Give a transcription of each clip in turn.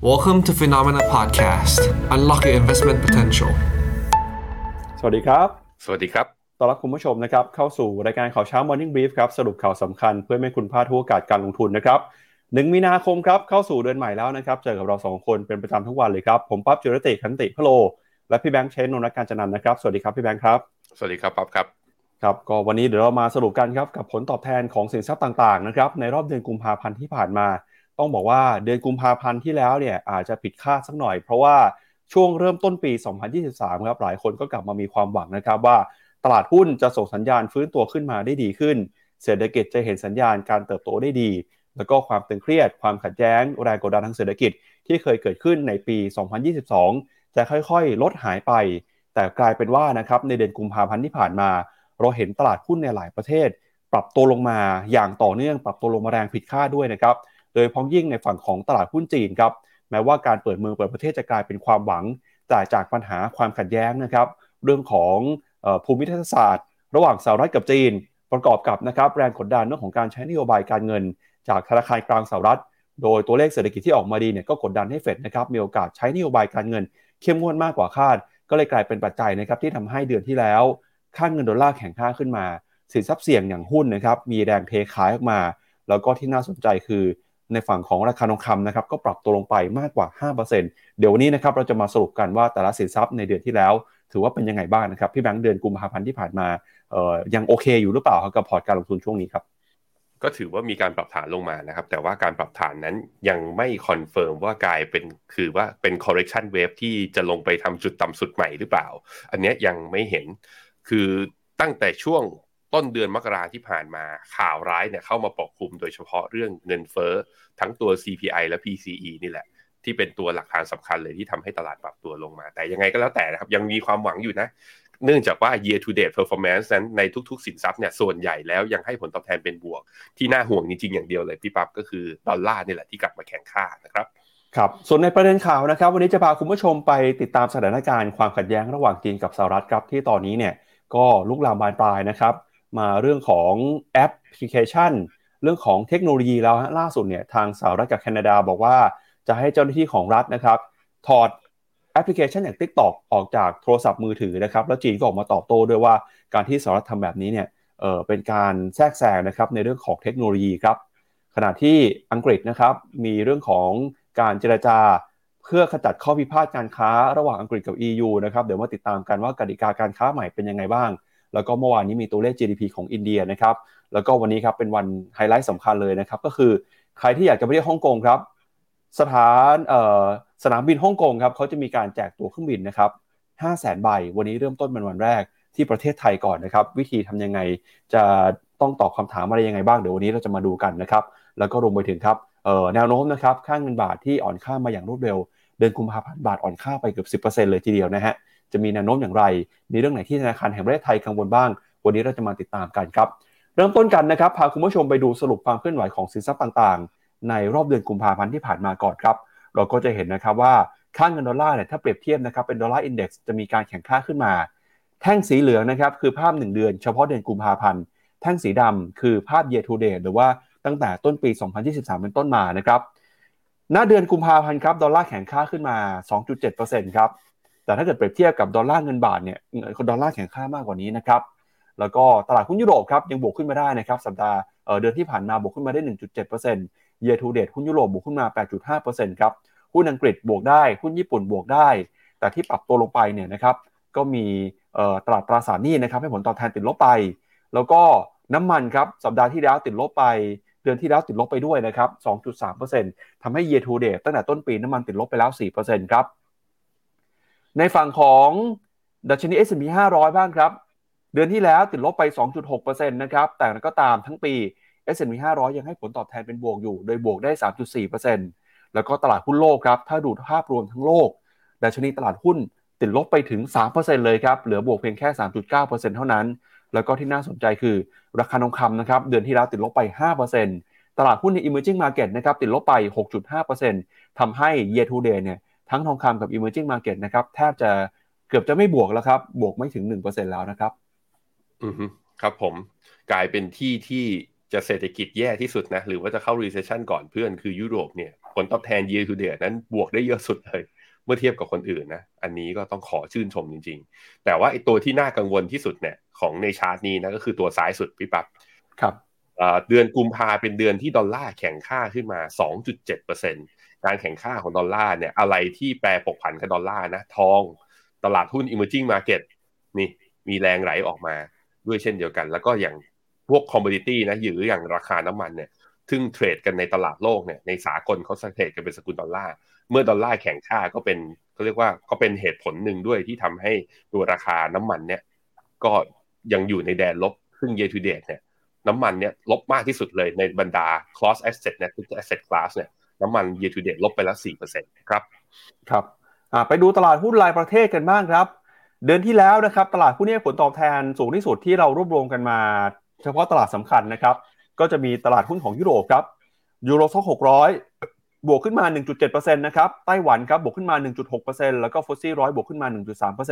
Welcome to Phenomena Podcast. Unlock your investment potential. สวัสดีครับ สวัสดีครับ ต้อนรับคุณผู้ชมนะครับ เข้าสู่รายการข่าวเช้า Morning Brief ครับ สรุปข่าวสำคัญเพื่อไม่ให้คุณพลาดทุกโอกาสการลงทุนนะครับหนึ่งมีนาคมครับ เข้าสู่เดือนใหม่แล้วนะครับ เจอกับเราสองคนเป็นประจำทุกวันเลยครับ ผมปั๊บจุรติขันติพโล และพี่แบงค์เชนนนท์การจันนันท์นะครับ สวัสดีครับพี่แบงค์ครับ สวัสดีครับป๊อบครับ ครับ ก็วันนี้เดี๋ยวเรามาสรุปกันครับกับผลตอบแทนของสินทรัพย์ต่างๆนะครับในรอบเดือนกุมภาพันธ์ที่ผ่านมา ต้องบอกว่าเดือนกุมภาพันธ์ที่แล้วเนี่ยอาจจะผิดคาดสักหน่อย เพราะว่าช่วงเริ่มต้นปี 2023 ครับหลายคนก็กลับมามีความหวังนะครับว่าตลาดหุ้นจะส่งสัญญาณฟื้นตัวขึ้นมาได้ดีขึ้น เศรษฐกิจจะเห็นสัญญาณการเติบโตได้ดี แล้วก็ความตึงเครียด ความขัดแย้งแรงกดดันทางเศรษฐกิจที่เคยเกิดขึ้นในปี 2022 จะค่อยๆ ลดหายไป แต่กลายเป็นว่านะครับในเดือนกุมภาพันธ์ที่ผ่านมา เราเห็นตลาดหุ้นในหลายประเทศ ปรับตัวลงมาอย่างต่อเนื่อง ปรับตัวลงมาแรงผิดคาดด้วยนะครับ โดยพ้องยิ่งในฝั่งของตลาดหุ้นจีนครับแม้ว่าการเปิดเมืองเปิดประเทศจะกลายเป็นความหวัง แต่จากปัญหาความขัดแย้งนะครับเรื่องของภูมิทัศศาสตร์ ระหว่างสหรัฐกับจีน ประกอบกับนะครับแรงกดดันเรื่องของการใช้นโยบายการเงิน จากธนาคารกลางสหรัฐ โดยตัวเลขเศรษฐกิจที่ออกมาดีเนี่ยก็กดดันให้เฟดนะครับมีโอกาสใช้นโยบายการเงิน เข้มงวดมากกว่าคาด ก็เลยกลายเป็นปัจจัยนะครับที่ทำให้เดือนที่แล้ว ค่าเงินดอลลาร์แข็งค่าขึ้นมา สินทรัพย์เสี่ยงอย่างหุ้นนะครับมีแรงเทขายออกมา แล้วก็ที่น่าสนใจคือ ในฝั่งของราคาทองคำนะครับก็ปรับตัวลงไปมากกว่า 5%เดี๋ยววันนี้นะครับเราจะมาสรุปกันว่าแต่ละสินทรัพย์ในเดือนที่แล้ว ถือว่าเป็นยังไงบ้างนะครับพี่แบงค์เดือนกุมภาพันธ์ที่ผ่านมาเอ่อยังโอเคอยู่หรือเปล่าครับกับพอร์ตการลงทุนช่วงนี้ครับก็ถือว่ามีการปรับฐานลงมานะครับ แต่ว่าการปรับฐานนั้นยังไม่คอนเฟิร์มว่ากลายเป็นคือว่าเป็น correction wave ที่จะลงไปทำจุดต่ำสุดใหม่หรือเปล่า อันนี้ยังไม่เห็นคือตั้งแต่ช่วง ต้นเดือนมกราที่ผ่านมาข่าวร้ายเนี่ยเข้ามาปกคลุมโดยเฉพาะเรื่องเงินเฟ้อทั้งตัว CPI และ PCE นี่แหละ ที่เป็นตัวหลักฐานสำคัญเลยที่ทำให้ตลาดปรับตัวลงมา แต่ยังไงก็แล้วแต่นะครับ ยังมีความหวังอยู่นะ เนื่องจากว่า year to date performance นั้นในทุกๆ สินทรัพย์เนี่ยส่วนใหญ่แล้วยังให้ผลตอบแทนเป็นบวก ที่น่าห่วงจริงๆอย่างเดียวเลยพี่ปั๊บก็คือดอลลาร์นี่แหละที่กลับมาแข็งค่านะครับครับส่วนในประเด็นข่าวนะครับ วันนี้จะพาคุณผู้ชมไปติดตามสถานการณ์ความขัดแย้งระหว่างจีนกับสหรัฐครับที่ตอนนี้เนี่ยก็ลุกลามบานปลายนะครับ มาเรื่องของแอปพลิเคชัน เรื่องของเทคโนโลยีแล้วฮะล่าสุดเนี่ยทางสหรัฐกับแคนาดาบอกว่าจะให้เจ้าหน้าที่ของรัฐนะครับถอดแอปพลิเคชันอย่าง TikTok ออกจากโทรศัพท์มือถือนะครับแล้วจีนก็ออกมาตอบโต้ด้วยว่าการที่สหรัฐทำแบบนี้เนี่ยเออเป็นการแทรกแซงนะครับในเรื่องของเทคโนโลยีครับขณะที่อังกฤษนะครับมีเรื่องของการเจรจาเพื่อขจัดข้อพิพาทการค้าระหว่างอังกฤษกับ EU นะครับเดี๋ยวมาติดตามกันว่ากติกาการค้าใหม่เป็นยังไงบ้าง แล้วก็เมื่อวานนี้มีตัวเลข GDP ของอินเดียนะครับ แล้วก็วันนี้ครับเป็นวันไฮไลท์สำคัญเลยนะครับ ก็คือใครที่อยากจะไปเที่ยวฮ่องกงครับ สถานสนามบินฮ่องกงครับเขาจะมีการแจกตั๋วเครื่องบินนะครับ5 0 0 0 0 0ใบ วันนี้เริ่มต้นเป็นวันแรกที่ประเทศไทยก่อนนะครับ วิธีทำยังไงจะต้องตอบคำถามอะไรยังไงบ้างเดี๋ยววันนี้เราจะมาดูกันนะครับ แล้วก็รวมไปถึงครับแนวโน้มนะครับค่างเงินบาทที่อ่อนค่ามาอย่างรวดเร็ว เดือนกุมภาพันธ์บาทอ่อนค่าไปเกือบ10%เลยทีเดียวนะฮะ จะมีแนวโน้มอย่างไร มีเรื่องไหนที่ธนาคารแห่งประเทศไทยกังวลบ้าง วันนี้เราจะมาติดตามกันครับ เริ่มต้นกันนะครับ พาคุณผู้ชมไปดูสรุปความเคลื่อนไหวของสินทรัพย์ต่างๆ ในรอบเดือนกุมภาพันธ์ที่ผ่านมาก่อนครับ เราก็จะเห็นนะครับว่าค่าเงินดอลลาร์เนี่ยถ้าเปรียบเทียบนะครับเป็นดอลลาร์อินเด็กซ์จะมีการแข่งค่าขึ้นมา แท่งสีเหลืองนะครับคือภาพ 1 เดือนเฉพาะเดือนกุมภาพันธ์แท่งสีดำคือภาพ year to date หรือว่าตั้งแต่ต้นปี 2023 เป็นต้นมานะครับ หน้าเดือนกุมภาพันธ์ครับ ดอลลาร์แข็งค่าขึ้นมา 2.7%ครับ แต่ถ้าเกิดเปรียบเทียบกับดอลลาร์เงินบาทเนี่ยดอลลาร์แข็งค่ามากกว่านี้นะครับแล้วก็ตลาดหุ้นยุโรปครับยังบวกขึ้นมาได้นะครับสัปดาห์เดือนที่ผ่านมาบวกขึ้นมาได้ 1.7% year to date หุ้นยุโรปบวกขึ้นมา 8.5%ครับหุ้นอังกฤษบวกได้หุ้นญี่ปุ่นบวกได้ แต่ที่ปรับตัวลงไปเนี่ยนะครับก็มีตลาดตราสารหนี้นะครับให้ผลตอบแทนติดลบไป แล้วก็น้ำมันครับสัปดาห์ที่แล้วติดลบไป เดือนที่แล้วติดลบไปด้วยนะครับ 2.3%ทำให้ year to date ตั้งแต่ต้นปีน้ำมันติดลบไปแล้ว 4%ครับ ในฝั่งของดัชนี S&P 500 บ้างครับ เดือนที่แล้วติดลบไป 2.6%นะครับ แต่ก็ตามทั้งปี S&P 500 ยังให้ผลตอบแทนเป็นบวกอยู่ โดยบวกได้ 3.4%แล้วก็ตลาดหุ้นโลกครับ ถ้าดูภาพรวมทั้งโลก ดัชนีตลาดหุ้นติดลบไปถึง 3%เลยครับ เหลือบวกเพียงแค่ 3.9%เท่านั้น แล้วก็ที่น่าสนใจคือราคาทองคำนะครับ เดือนที่แล้วติดลบไป 5%ตลาดหุ้นใน emerging market นะครับติดลบไป 6.5%ทำให้ year to date เนี่ย ทั้งทองคำกับ emerging market นะครับแทบจะเกือบจะไม่บวกแล้วครับ บวกไม่ถึง 1%แล้วนะครับ อือฮึครับผมกลายเป็นที่ที่จะเศรษฐกิจแย่ที่สุดนะ หรือว่าจะเข้า recession ก่อนเพื่อนคือยุโรปเนี่ยผผลตอบแทน year to date นั้นบวกได้เยอะสุดเลย เมื่อเทียบกับคนอื่นนะ อันนี้ก็ต้องขอชื่นชมจริง ๆ แต่ว่าไอตัวที่น่ากังวลที่สุดเนี่ยของในชาร์ตนี้นะก็คือตัวซ้ายสุดพี่ปับ๊บครับเดือนกุมภาเป็นเดือนที่ดอลลาร์แข็งค่าขึ้นมา 2.7% การแข็งค่าของดอลลาร์เนี่ยอะไรที่แปรผกผันกับดอลลาร์นะทองตลาดหุ้น emerging market นี่มีแรงไหลออกมาด้วยเช่นเดียวกัน แล้วก็อย่างพวก commodity นะหรืออย่างราคาน้ำมันเนี่ยซึ่งเทรดกันในตลาดโลกเนี่ยในสากลเขาเทรดกันเป็นสกุลดอลลาร์เมื่อดอลลาร์แข่งค่าก็เป็นเขาเรียกว่าก็เป็นเหตุผลหนึ่งด้วยที่ทำให้ตัวราคาน้ำมันเนี่ยก็ยังอยู่ในแดนลบซึ่ง year to date เนี่ยน้ำมันเนี่ยลบมากที่สุดเลยในบรรดา cross asset เนี่ยทุก asset class เนี่ย น้ำมัน year to date ลบไปแล้ว4%ครับครับไปดูตลาดหุ้นรายประเทศกันบ้างครับ เดือนที่แล้วนะครับตลาดหุ้นนี้ผลตอบแทนสูงที่สุดที่เรารวบรวมกันมา เฉพาะตลาดสำคัญนะครับ ก็จะมีตลาดหุ้นของยุโรปครับยูโรซ็อก600บวกขึ้นมา 1.7%นะครับไต้หวันครับบวกขึ้นมา 1.6%แล้วก็ฟุตซี่ร้อยบวกขึ้นมา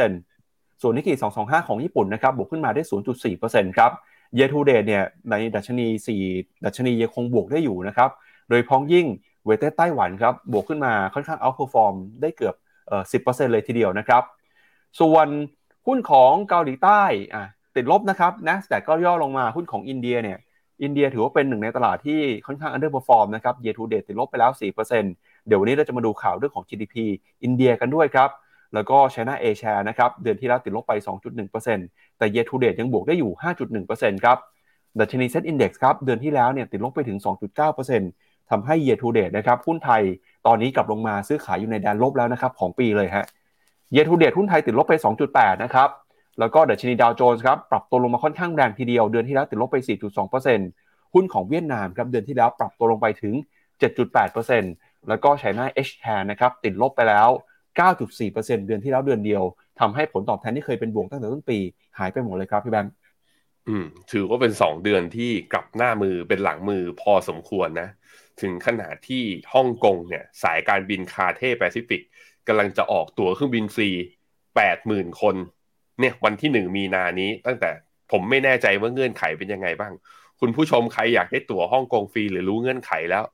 1.3%ส่วนนิกเกิ225 ของญี่ปุ่นนะครับบวกขึ้นมาได้ 0.4%ครับเยทูเดตเนี่ยในดัชนี 4 ดัชนียังคงบวกได้อยู่นะครับโดยเฉพาะอย่างยิ่ง เวทไต้หวันครับบวกขึ้นมาค่อนข้าง outperform ได้เกือบเอ่อ10%เลยทีเดียวนะครับ ส่วนหุ้นของเกาหลีใต้อะติดลบนะครับนะแต่ก็ย่อลงมาหุ้นของอินเดียเนี่ยอินเดียถือว่าเป็นหนึ่งในตลาดที่ค่อนข้าง underperform นะครับ year to date ติดลบไปแล้ว 4%เดี๋ยววันนี้เราจะมาดูข่าวเรื่องของ GDP อินเดียกันด้วยครับ แล้วก็ China A share นะครับเดือนที่แล้วติดลบไป 2.1%แต่ year to date ยังบวกได้อยู่ 5.1%ครับดัชนีเซ็ตอินดี x ครับเดือนที่แล้วเนี่ยติดลบไปถึง 2.9% ทำให้ year to date นะครับหุ้นไทยตอนนี้กลับลงมาซื้อขายอยู่ในแดนลบแล้วนะครับของปีเลยฮะ year to date หุ้นไทยติดลบไป 2.8 นะครับแล้วก็ดัชนีดาวโจนส์ครับปรับตัวลงมาค่อนข้างแรงทีเดียวเดือนที่แล้วติดลบไป 4.2%หุ้นของเวียดนามครับเดือนที่แล้วปรับตัวลงไปถึง 7.8%แล้วก็ไชน่า H share นะครับติดลบไปแล้ว 9.4%เดือนที่แล้วเดือนเดียวทำให้ผลตอบแทนที่เคยเป็นบวกตั้งแต่ต้นปีหายไปหมดเลยครับพี่แบงค์อืมถือว่าเป็นสองเดือนที่กลับหน้ามือเป็นหลังมือพอสมควรนะ ถึงขนาดที่ฮ่องกงเนี่ยสายการบินคาเท่แปซิฟิกกำลังจะออกตั๋วเครื่องบินฟรีแปดหมื่นคน เนี่ยวันที่หนึ่งมีนานี้ ตั้งแต่ผมไม่แน่ใจว่าเงื่อนไขเป็นยังไงบ้าง คุณผู้ชมใครอยากได้ตั๋วฮ่องกงฟรีหรือรู้เงื่อนไขแล้ว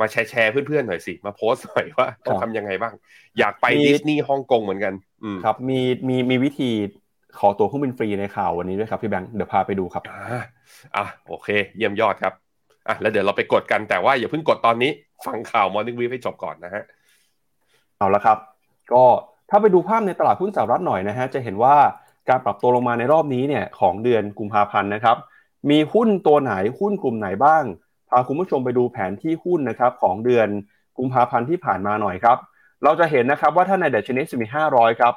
มาแชร์แชร์เพื่อนๆหน่อยสิ มาโพสต์หน่อยว่าต้องทำยังไงบ้าง อยากไปดิสนีย์ฮ่องกงเหมือนกันอืมครับ มีมีมีวิธีขอตั๋วเครื่องบินฟรีในข่าววันนี้ด้วยครับพี่แบงค์เดี๋ยวพาไปดูครับอ่าอะโอเค เยี่ยมยอดครับ อะแล้วเดี๋ยวเราไปกดกันแต่ว่าอย่าเพิ่งกดตอนนี้ ฟังข่าว Morning Brief ให้จบก่อนนะฮะเอาละครับ ก็ถ้าไปดูภาพในตลาดหุ้นสหรัฐหน่อยนะฮะจะเห็นว่าการปรับตัวลงมาในรอบนี้เนี่ยของเดือนกุมภาพันธ์นะครับ มีหุ้นตัวไหนหุ้นกลุ่มไหนบ้าง พาคุณผู้ชมไปดูแผนที่หุ้นนะครับของเดือนกุมภาพันธ์ที่ผ่านมาหน่อยครับ เราจะเห็นนะครับว่าถ้าในดัชนีสมี500 ครับ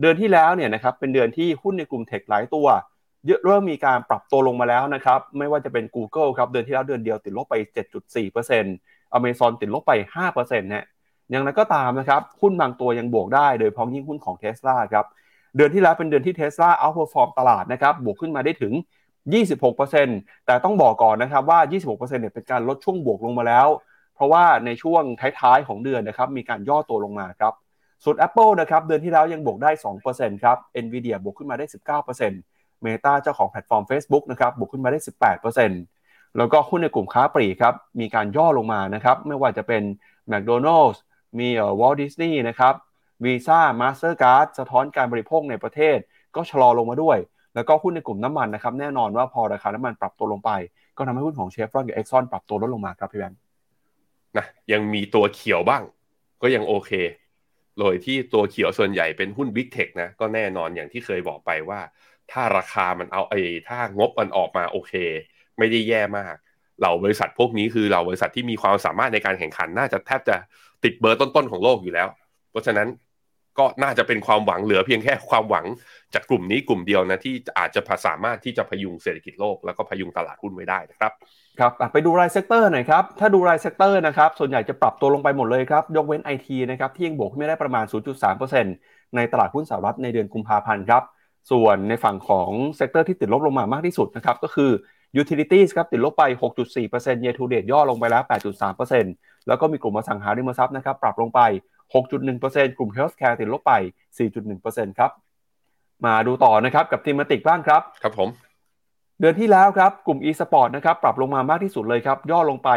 เดือนที่แล้วเนี่ยนะครับเป็นเดือนที่หุ้นในกลุ่มเทคหลายตัว เยอะเริ่มมีการปรับตัวลงมาแล้วนะครับ ไม่ว่าจะเป็น Google ครับ เดือนที่แล้วเดือนเดียวติดลบไป 7.4% Amazon ติดลบไป5%นะอย่างไรก็ตามนะครับ หุ้นบางตัวยังบวกได้ โดยพ้องยิ่งหุ้นของ Tesla ครับ เดือนที่แล้วเป็นเดือนที่ Tesla outperform ตลาดนะครับ บวกขึ้นมาได้ถึง 26%แต่ต้องบอกก่อนนะครับว่า 26%เนี่ยเป็นการลดช่วงบวกลงมาแล้ว เพราะว่าในช่วงท้ายๆของเดือนนะครับ มีการย่อตัวลงมาครับ ส่วน Apple นะครับ เดือนที่แล้วยังบวกได้ 2%ครับ Nvidia บวกขึ้นมาได้ 19% Meta เจ้าของแพลตฟอร์ม Facebook นะครับบวกขึ้นมาได้ 18%แล้วก็หุ้นในกลุ่มค้าปลีกครับมีการย่อลงมานะครับไม่ว่าจะเป็น McDonald's มีเอ่อ Walt Disney นะครับ Visa Mastercard สะท้อนการบริโภคในประเทศ ก็ชะลอลงมาด้วย แล้วก็หุ้นในกลุ่มน้ำมันนะครับแน่นอนว่าพอราคาน้ำมันปรับตัวลงไป ก็ทำให้หุ้นของเชฟรอนกับ Exxon ปรับตัวลดลงมาครับพี่แบงค์นะยังมีตัวเขียวบ้าง ก็ยังโอเคโดยที่ตัวเขียวส่วนใหญ่เป็นหุ้น Big Tech นะก็แน่นอนอย่างที่เคยบอกไปว่า ถ้าราคามันเอาไอ้ถ้างบมันออกมาโอเค ไม่ได้แย่มากเหล่าบริษัทพวกนี้คือเหล่าบริษัทที่มีความสามารถในการแข่งขัน น่าจะแทบจะติดเบอร์ต้นๆของโลกอยู่แล้ว เพราะฉะนั้นก็น่าจะเป็นความหวังเหลือเพียงแค่ความหวังจากกลุ่มนี้กลุ่มเดียวนะที่อาจจะสามารถที่จะพยุงเศรษฐกิจโลกแล้วก็พยุงตลาดหุ้นไว้ได้นะครับครับไปดูราย sector หน่อยครับ ถ้าดูราย sector นะครับส่วนใหญ่จะปรับตัวลงไปหมดเลยครับ ยกเว้น IT นะครับที่ยังบวกขึ้นมาได้ประมาณ 0.3%ในตลาดหุ้นสหรัฐในเดือนกุมภาพันธ์ครับ ส่วนในฝั่งของ sector ที่ติดลบลงมามากที่สุดนะครับก็คือ Utilities ครับติดลบไป 6.4% Year to date ย่อลงไปแล้ว 8.3%แล้วก็มีกลุ่มอสังหาริมทรัพย์นะครับปรับลงไป 6.1%กลุ่ม Healthcare ติดลบไป 4.1%ครับ มาดูต่อนะครับกับทีมติกบ้างครับ ครับผม เดือนที่แล้วครับกลุ่ม e-sport นะครับปรับลงมามากที่สุดเลยครับ ย่อลงไป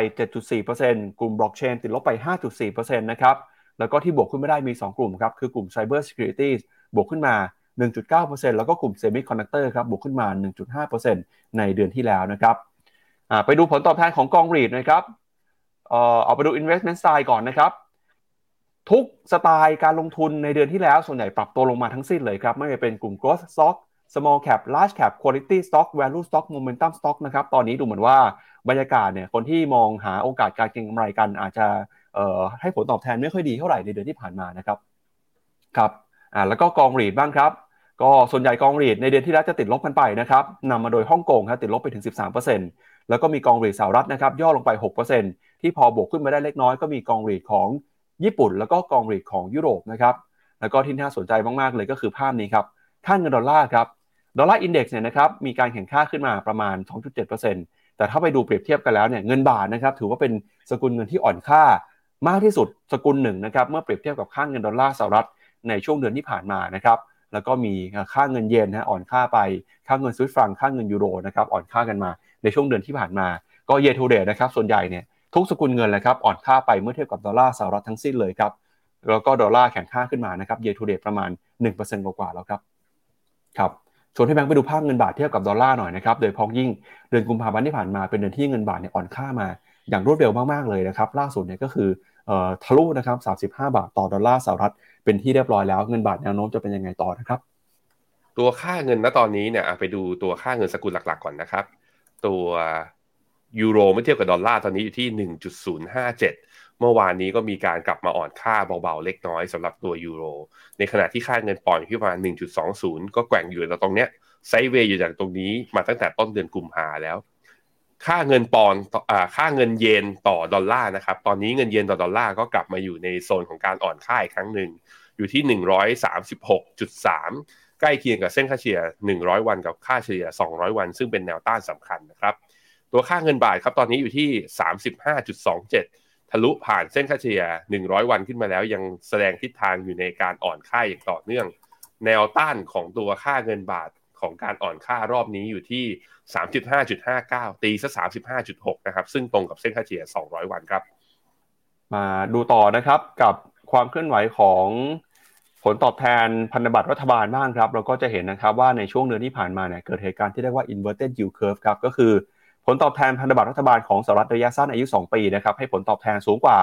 7.4%กลุ่ม blockchain ติดลบไป 5.4%นะครับแล้วก็ที่บวกขึ้นไม่ได้มี 2 กลุ่มครับคือกลุ่ม cyber security บวกขึ้นมา 1.9%แล้วก็กลุ่ม semiconductor ครับบวกขึ้นมา 1.5%ในเดือนที่แล้วนะครับไปดูผลตอบแทนของกองรีดนะครับเอาไปดู investment style ก่อนนะครับทุกสไตล์การลงทุนในเดือนที่แล้วส่วนใหญ่ปรับตัวลงมาทั้งสิ้นเลยครับ ไม่ว่าเป็นกลุ่ม growth stock small cap large cap quality stock value stock momentum stock นะครับ ตอนนี้ดูเหมือนว่าบรรยากาศเนี่ยคนที่มองหาโอกาสการเก็งกำไรกัน อาจจะให้ผลตอบแทนไม่ค่อยดีเท่าไหร่ในเดือนที่ผ่านมานะครับครับแล้วก็กองรีดบ้างครับ ก็ส่วนใหญ่กองรีดในเดือนที่แล้วจะติดลบกันไปนะครับนำมาโดยฮ่องกงครับติดลบไปถึง 13%แล้วก็มีกอง REIT สหรัฐนะครับย่อลงไป 6%ที่พอบวกขึ้นมาได้เล็กน้อยก็มีกอง REIT ของญี่ปุ่น แล้วก็กอง REIT ของยุโรปนะครับแล้วก็ที่น่าสนใจมากๆเลยก็คือภาพนี้ครับค่าเงินดอลลาร์ครับ Dollar Index เนี่ยนะครับมีการแข็งค่าขึ้นมาประมาณ 2.7%แต่ถ้าไปดูเปรียบเทียบกันแล้วเนี่ยเงินบาทนะครับถือว่าเป็นสกุลเงินที่อ่อนค่ามากที่สุดสกุลหนึ่งนะครับเมื่อเปรียบเทียบกับค่าเงินดอลลาร์สหรัฐในช่วงเดือนที่ผ่านมานะครับ แล้วก็มีค่าเงินเยนนะอ่อนค่าไปค่าเงินสวิสฟรังก์ค่าเงินยูโรนะครับอ่อนค่ากันมาในช่วงเดือนที่ผ่านมา ก็ year to date นะครับส่วนใหญ่เนี่ยทุกสกุลเงินเลยครับอ่อนค่าไปเมื่อเทียบกับดอลลาร์สหรัฐทั้งสิ้นเลยครับแล้วก็ดอลลาร์แข็งค่าขึ้นมานะครับ year to date ประมาณ 1%กว่าๆแล้วครับครับชวนพี่แบงค์ไปดูภาพเงินบาทเทียบกับดอลลาร์หน่อยนะครับโดยเฉพาะอย่างยิ่งเดือนกุมภาพันธ์ที่ผ่านมาเป็นเดือนที่เงินบาทเนี่ยอ่อนค่ามาอย่างรวดเร็วมากๆเลยนะครับล่าสุดเนี่ยก็คือทะลุนะครับ35 บาทต่อดอลลาร์สหรัฐ เป็นที่เรียบร้อยแล้วเงินบาทแนวโน้มจะเป็นยังไงต่อนะครับ ตัวค่าเงินณตอนนี้เนี่ยไปดูตัวค่าเงินสกุลหลักๆก่อนนะครับ ตัวยูโรเมื่อเทียบกับดอลลาร์ตอนนี้อยู่ที่ 1.057 เมื่อวานนี้ก็มีการกลับมาอ่อนค่าเบาๆ เล็กน้อยสำหรับตัวยูโร ในขณะที่ค่าเงินปอนด์ที่ประมาณ 1.20 ก็แกว่งอยู่ตรงเนี้ย sideway อยู่จากตรงนี้มาตั้งแต่ต้นเดือนกุมภาแล้ว ค่าเงินปอนด์ค่าเงินเยนต่อดอลลาร์นะครับ ตอนนี้เงินเยนต่อดอลลาร์ก็กลับมาอยู่ในโซนของการอ่อนค่าอีกครั้งหนึ่ง อยู่ที่ 136.3 ใกล้เคียงกับเส้นค่าเฉลี่ย 100 วันกับค่าเฉลี่ย 200 วัน ซึ่งเป็นแนวต้านสำคัญนะครับ ตัวค่าเงินบาทครับตอนนี้อยู่ที่ 35.27 ทะลุผ่านเส้นค่าเฉลี่ย 100 วันขึ้นมาแล้ว ยังแสดงทิศทางอยู่ในการอ่อนค่าอย่างต่อเนื่อง แนวต้านของตัวค่าเงินบาท ของการอ่อนค่ารอบนี้อยู่ที่ 35.59 ตีซะ35.6 นะครับ ซึ่งตรงกับเส้นค่าเฉลี่ย 200 วันครับ มาดูต่อนะครับกับความเคลื่อนไหวของผลตอบแทนพันธบัตรรัฐบาลบ้างครับ เราก็จะเห็นนะครับว่าในช่วงเดือนที่ผ่านมาเนี่ยเกิดเหตุการณ์ที่เรียกว่า inverted yield curve ครับก็คือผลตอบแทนพันธบัตรรัฐบาลของสหรัฐระยะสั้นอายุ 2 ปีนะครับให้ผลตอบแทนสูงกว่า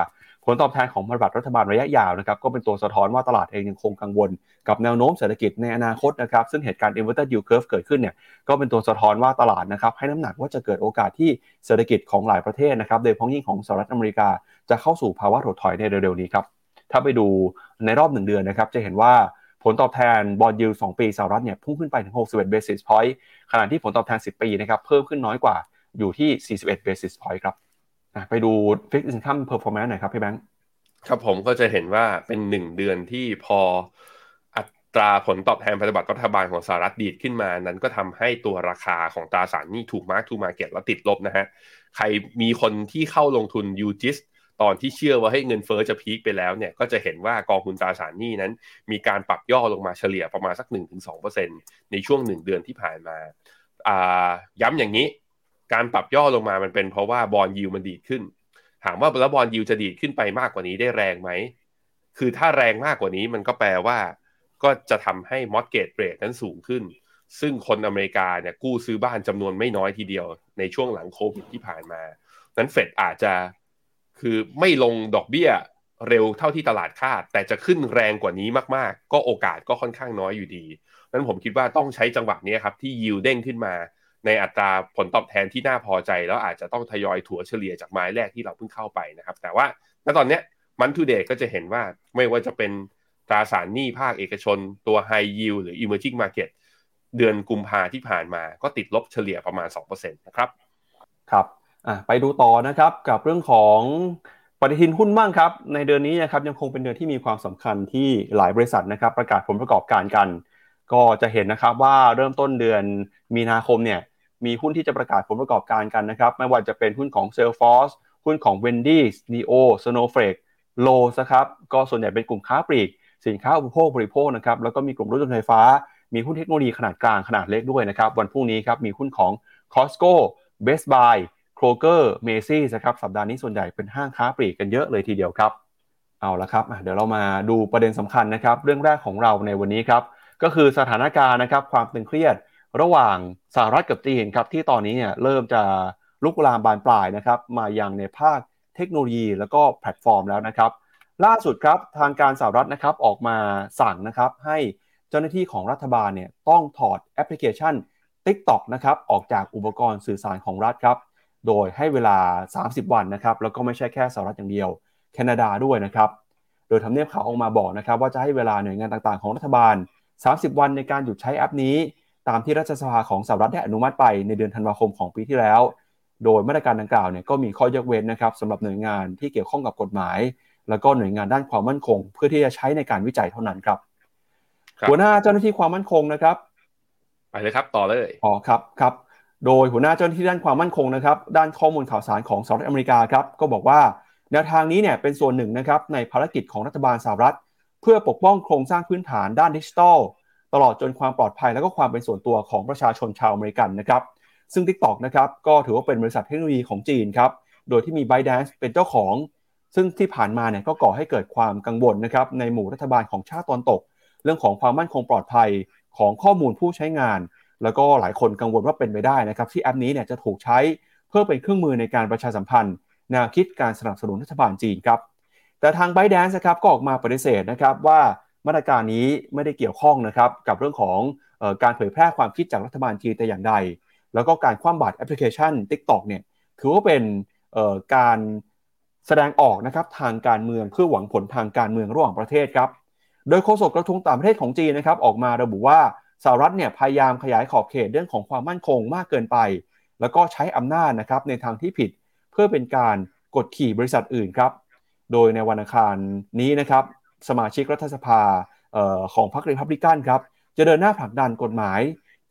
ผลตอบแทนของพันธบัตรรัฐบาลระยะยาวนะครับก็เป็นตัวสะท้อนว่าตลาดเองยังคงกังวล กับแนวโน้มเศรษฐกิจในอนาคตนะครับซึ่งเหตุการณ์ inverted yield curve เกิดขึ้นเนี่ยก็เป็นตัวสะท้อนว่าตลาดนะครับให้น้ำหนักว่าจะเกิดโอกาสที่เศรษฐกิจของหลายประเทศนะครับโดยเฉพ้องยิ่งของสหรัฐอเมริกา จะเข้าสู่ภาวะถดถอยในเร็วๆนี้ครับถ้าไปดูในรอบหนึ่งเดือนนะครับจะเห็นว่าผลตอบแทนบอลยูสองปีสหรัฐเนี่ยพุ่งขึ้นไปถึง 61 basis point ขณะที่ผลตอบแทน 10 ปีนะครับเพิ่มขึ้นน้อยกว่าอยู่ที่ 41 basis point ครับ ไปดู fixed income performance หน่อยครับพี่แบงค์ครับผมก็จะเห็นว่าเป็นหนึ่งเดือนที่พออัตราผลตอบแทนพันธบัตรรัฐบาลของสหรัฐดีดขึ้นมา นั้นก็ทำให้ตัวราคาของตราสารหนี้ถูก mark to market แล้วติดลบนะฮะ ใครมีคนที่เข้าลงทุนยูจิสตอนที่เชื่อว่าให้เงินเฟ้อจะ peak ไปแล้วเนี่ยก็จะเห็นว่ากองทุนตราสารหนี้นั้น มีการปรับย่อลงมาเฉลี่ยประมาณสัก 1-2%ในช่วง 1 เดือนที่ผ่านมา ย้ำอย่างนี้ การปรับย่อลงมามันเป็นเพราะว่า bond yield มันดีดขึ้น ถามว่าแล้ว bond yield จะดีดขึ้นไปมากกว่านี้ได้แรงไหม คือถ้าแรงมากกว่านี้มันก็แปลว่าก็จะทำให้มอดเกตเรทนั้นสูงขึ้น ซึ่งคนอเมริกาเนี่ยกู้ซื้อบ้านจำนวนไม่น้อยทีเดียวในช่วงหลังโควิดที่ผ่านมา นั้นเฟดอาจจะคือไม่ลงดอกเบี้ยเร็วเท่าที่ตลาดคาด แต่จะขึ้นแรงกว่านี้มากๆ ก็โอกาสก็ค่อนข้างน้อยอยู่ดี นั้นผมคิดว่าต้องใช้จังหวะนี้ครับที่ยิวเด้งขึ้นมา ในอัตราผลตอบแทนที่น่าพอใจ แล้วอาจจะต้องทยอยถัวเฉลี่ยจากไม้แรกที่เราเพิ่งเข้าไปนะครับ แต่ว่าณตอนนี้มันทูเดย์ก็จะเห็นว่าไม่ว่าจะเป็นตราสารหนี้ภาคเอกชน ตัวไฮยิวหรือ emerging market เดือนกุมภาที่ผ่านมาก็ติดลบเฉลี่ยประมาณ 2%นะครับครับไปดูต่อนะครับกับเรื่องของปฏิทินหุ้นบ้างครับ ในเดือนนี้นะครับยังคงเป็นเดือนที่มีความสำคัญที่หลายบริษัทนะครับ ประกาศผลประกอบการกัน ก็จะเห็นนะครับว่าเริ่มต้นเดือนมีนาคมเนี่ย มีหุ้นที่จะประกาศผลประกอบการกันนะครับ ไม่ว่าจะเป็นหุ้นของ Salesforce หุ้นของ Wendy's Neo Snowflake Lowe's นะครับก็ส่วนใหญ่เป็นกลุ่มค้าปลีก สินค้าอุปโภคบริโภคนะครับแล้วก็มีกลุ่มรถยนต์ไฟฟ้า มีหุ้นเทคโนโลยีขนาดกลางขนาดเล็กด้วยนะครับ วันพรุ่งนี้ครับมีหุ้นของ Costco Best Buy Kroger Macy's นะครับสัปดาห์นี้ส่วนใหญ่เป็นห้างค้าปลีกกันเยอะเลยทีเดียวครับเอาละครับเดี๋ยวเรามาดูประเด็นสำคัญนะครับ เรื่องแรกของเราในวันนี้ครับ ก็คือสถานการณ์นะครับ ความตึงเครียด ระหว่างสหรัฐกับจีนครับที่ตอนนี้เนี่ยเริ่มจะลุกลามบานปลายนะครับมายังในภาคเทคโนโลยีแล้วก็แพลตฟอร์มแล้วนะครับ ล่าสุดครับทางการสหรัฐนะครับออกมาสั่งนะครับให้เจ้าหน้าที่ของรัฐบาลเนี่ยต้องถอดแอปพลิเคชัน TikTok นะครับออกจากอุปกรณ์สื่อสารของรัฐครับโดยให้เวลา 30 วันนะครับแล้วก็ไม่ใช่แค่สหรัฐอย่างเดียว แคนาดาด้วยนะครับ โดยทำเนียบข่าวออกมาบอกนะครับว่าจะให้เวลาหน่วยงานต่างๆ ของรัฐบาล 30 วันในการหยุดใช้แอปนี้ ตามที่รัฐสภาของสหรัฐได้อนุมัติไปในเดือนธันวาคมของปีที่แล้ว โดยมาตรการดังกล่าวเนี่ยก็มีข้อยกเว้นนะครับสำหรับหน่วยงานที่เกี่ยวข้องกับกฎหมาย แล้วก็หน่วยงานด้านความมั่นคง เพื่อที่จะใช้ในการวิจัยเท่านั้นครับครับหัวหน้าเจ้าหน้าที่ความมั่นคงนะครับ ไปเลยครับต่อเลยอ๋อครับครับโดยหัวหน้าเจ้าหน้าที่ด้านความมั่นคงนะครับด้านข้อมูลข่าวสารของสหรัฐอเมริกาครับก็บอกว่าแนวทางนี้เนี่ยเป็นส่วนหนึ่งนะครับในภารกิจของรัฐบาลสหรัฐ เพื่อปกป้องโครงสร้างพื้นฐานด้านดิจิทัล ตลอดจนความปลอดภัยและก็ความเป็นส่วนตัวของประชาชนชาวอเมริกันนะครับ ซึ่ง TikTok นะครับก็ถือว่าเป็นบริษัทเทคโนโลยีของจีนครับ โดยที่มี ByteDance เป็นเจ้าของ ซึ่งที่ผ่านมาเนี่ยก็ก่อให้เกิดความกังวลนะครับในหมู่รัฐบาลของชาติตอนตก เรื่องของความมั่นคงปลอดภัยของข้อมูลผู้ใช้งาน แล้วก็หลายคนกังวลว่าเป็นไปได้นะครับที่แอปนี้เนี่ยจะถูกใช้เพื่อเป็นเครื่องมือในการประชาสัมพันธ์แนวคิดการสนับสนุนรัฐบาลจีนครับแต่ทาง b y t e d a n c e นะครับก็ออกมาปฏิเสธนะครับว่า มาตรการนี้ไม่ได้เกี่ยวข้องนะครับกับเรื่องของออการเผยแพร่ความคิดจากรัฐบาลจีนแต่อย่างใด แล้วก็การคว่ำบาตรแอปพลิเคชัน TikTok เนี่ยถือว่าเป็นการแสดงออกนะครับทางการเมืองเพื่อหวังผลทางการเมืองระหว่างประเทศครับ โดยโฆษกกระทรวงต่างประเทศของจีนนะครับออกมาระบุว่าสหรัฐเนี่ยพยายามขยายขอบเขตเรื่องของความมั่นคงมากเกินไป แล้วก็ใช้อำนาจนะครับในทางที่ผิด เพื่อเป็นการกดขี่บริษัทอื่นครับ โดยในวันอังคารนี้นะครับ สมาชิกรัฐสภาออของพรรครีพับลิกันครับ จะเดินหน้าผลักดันกฎหมาย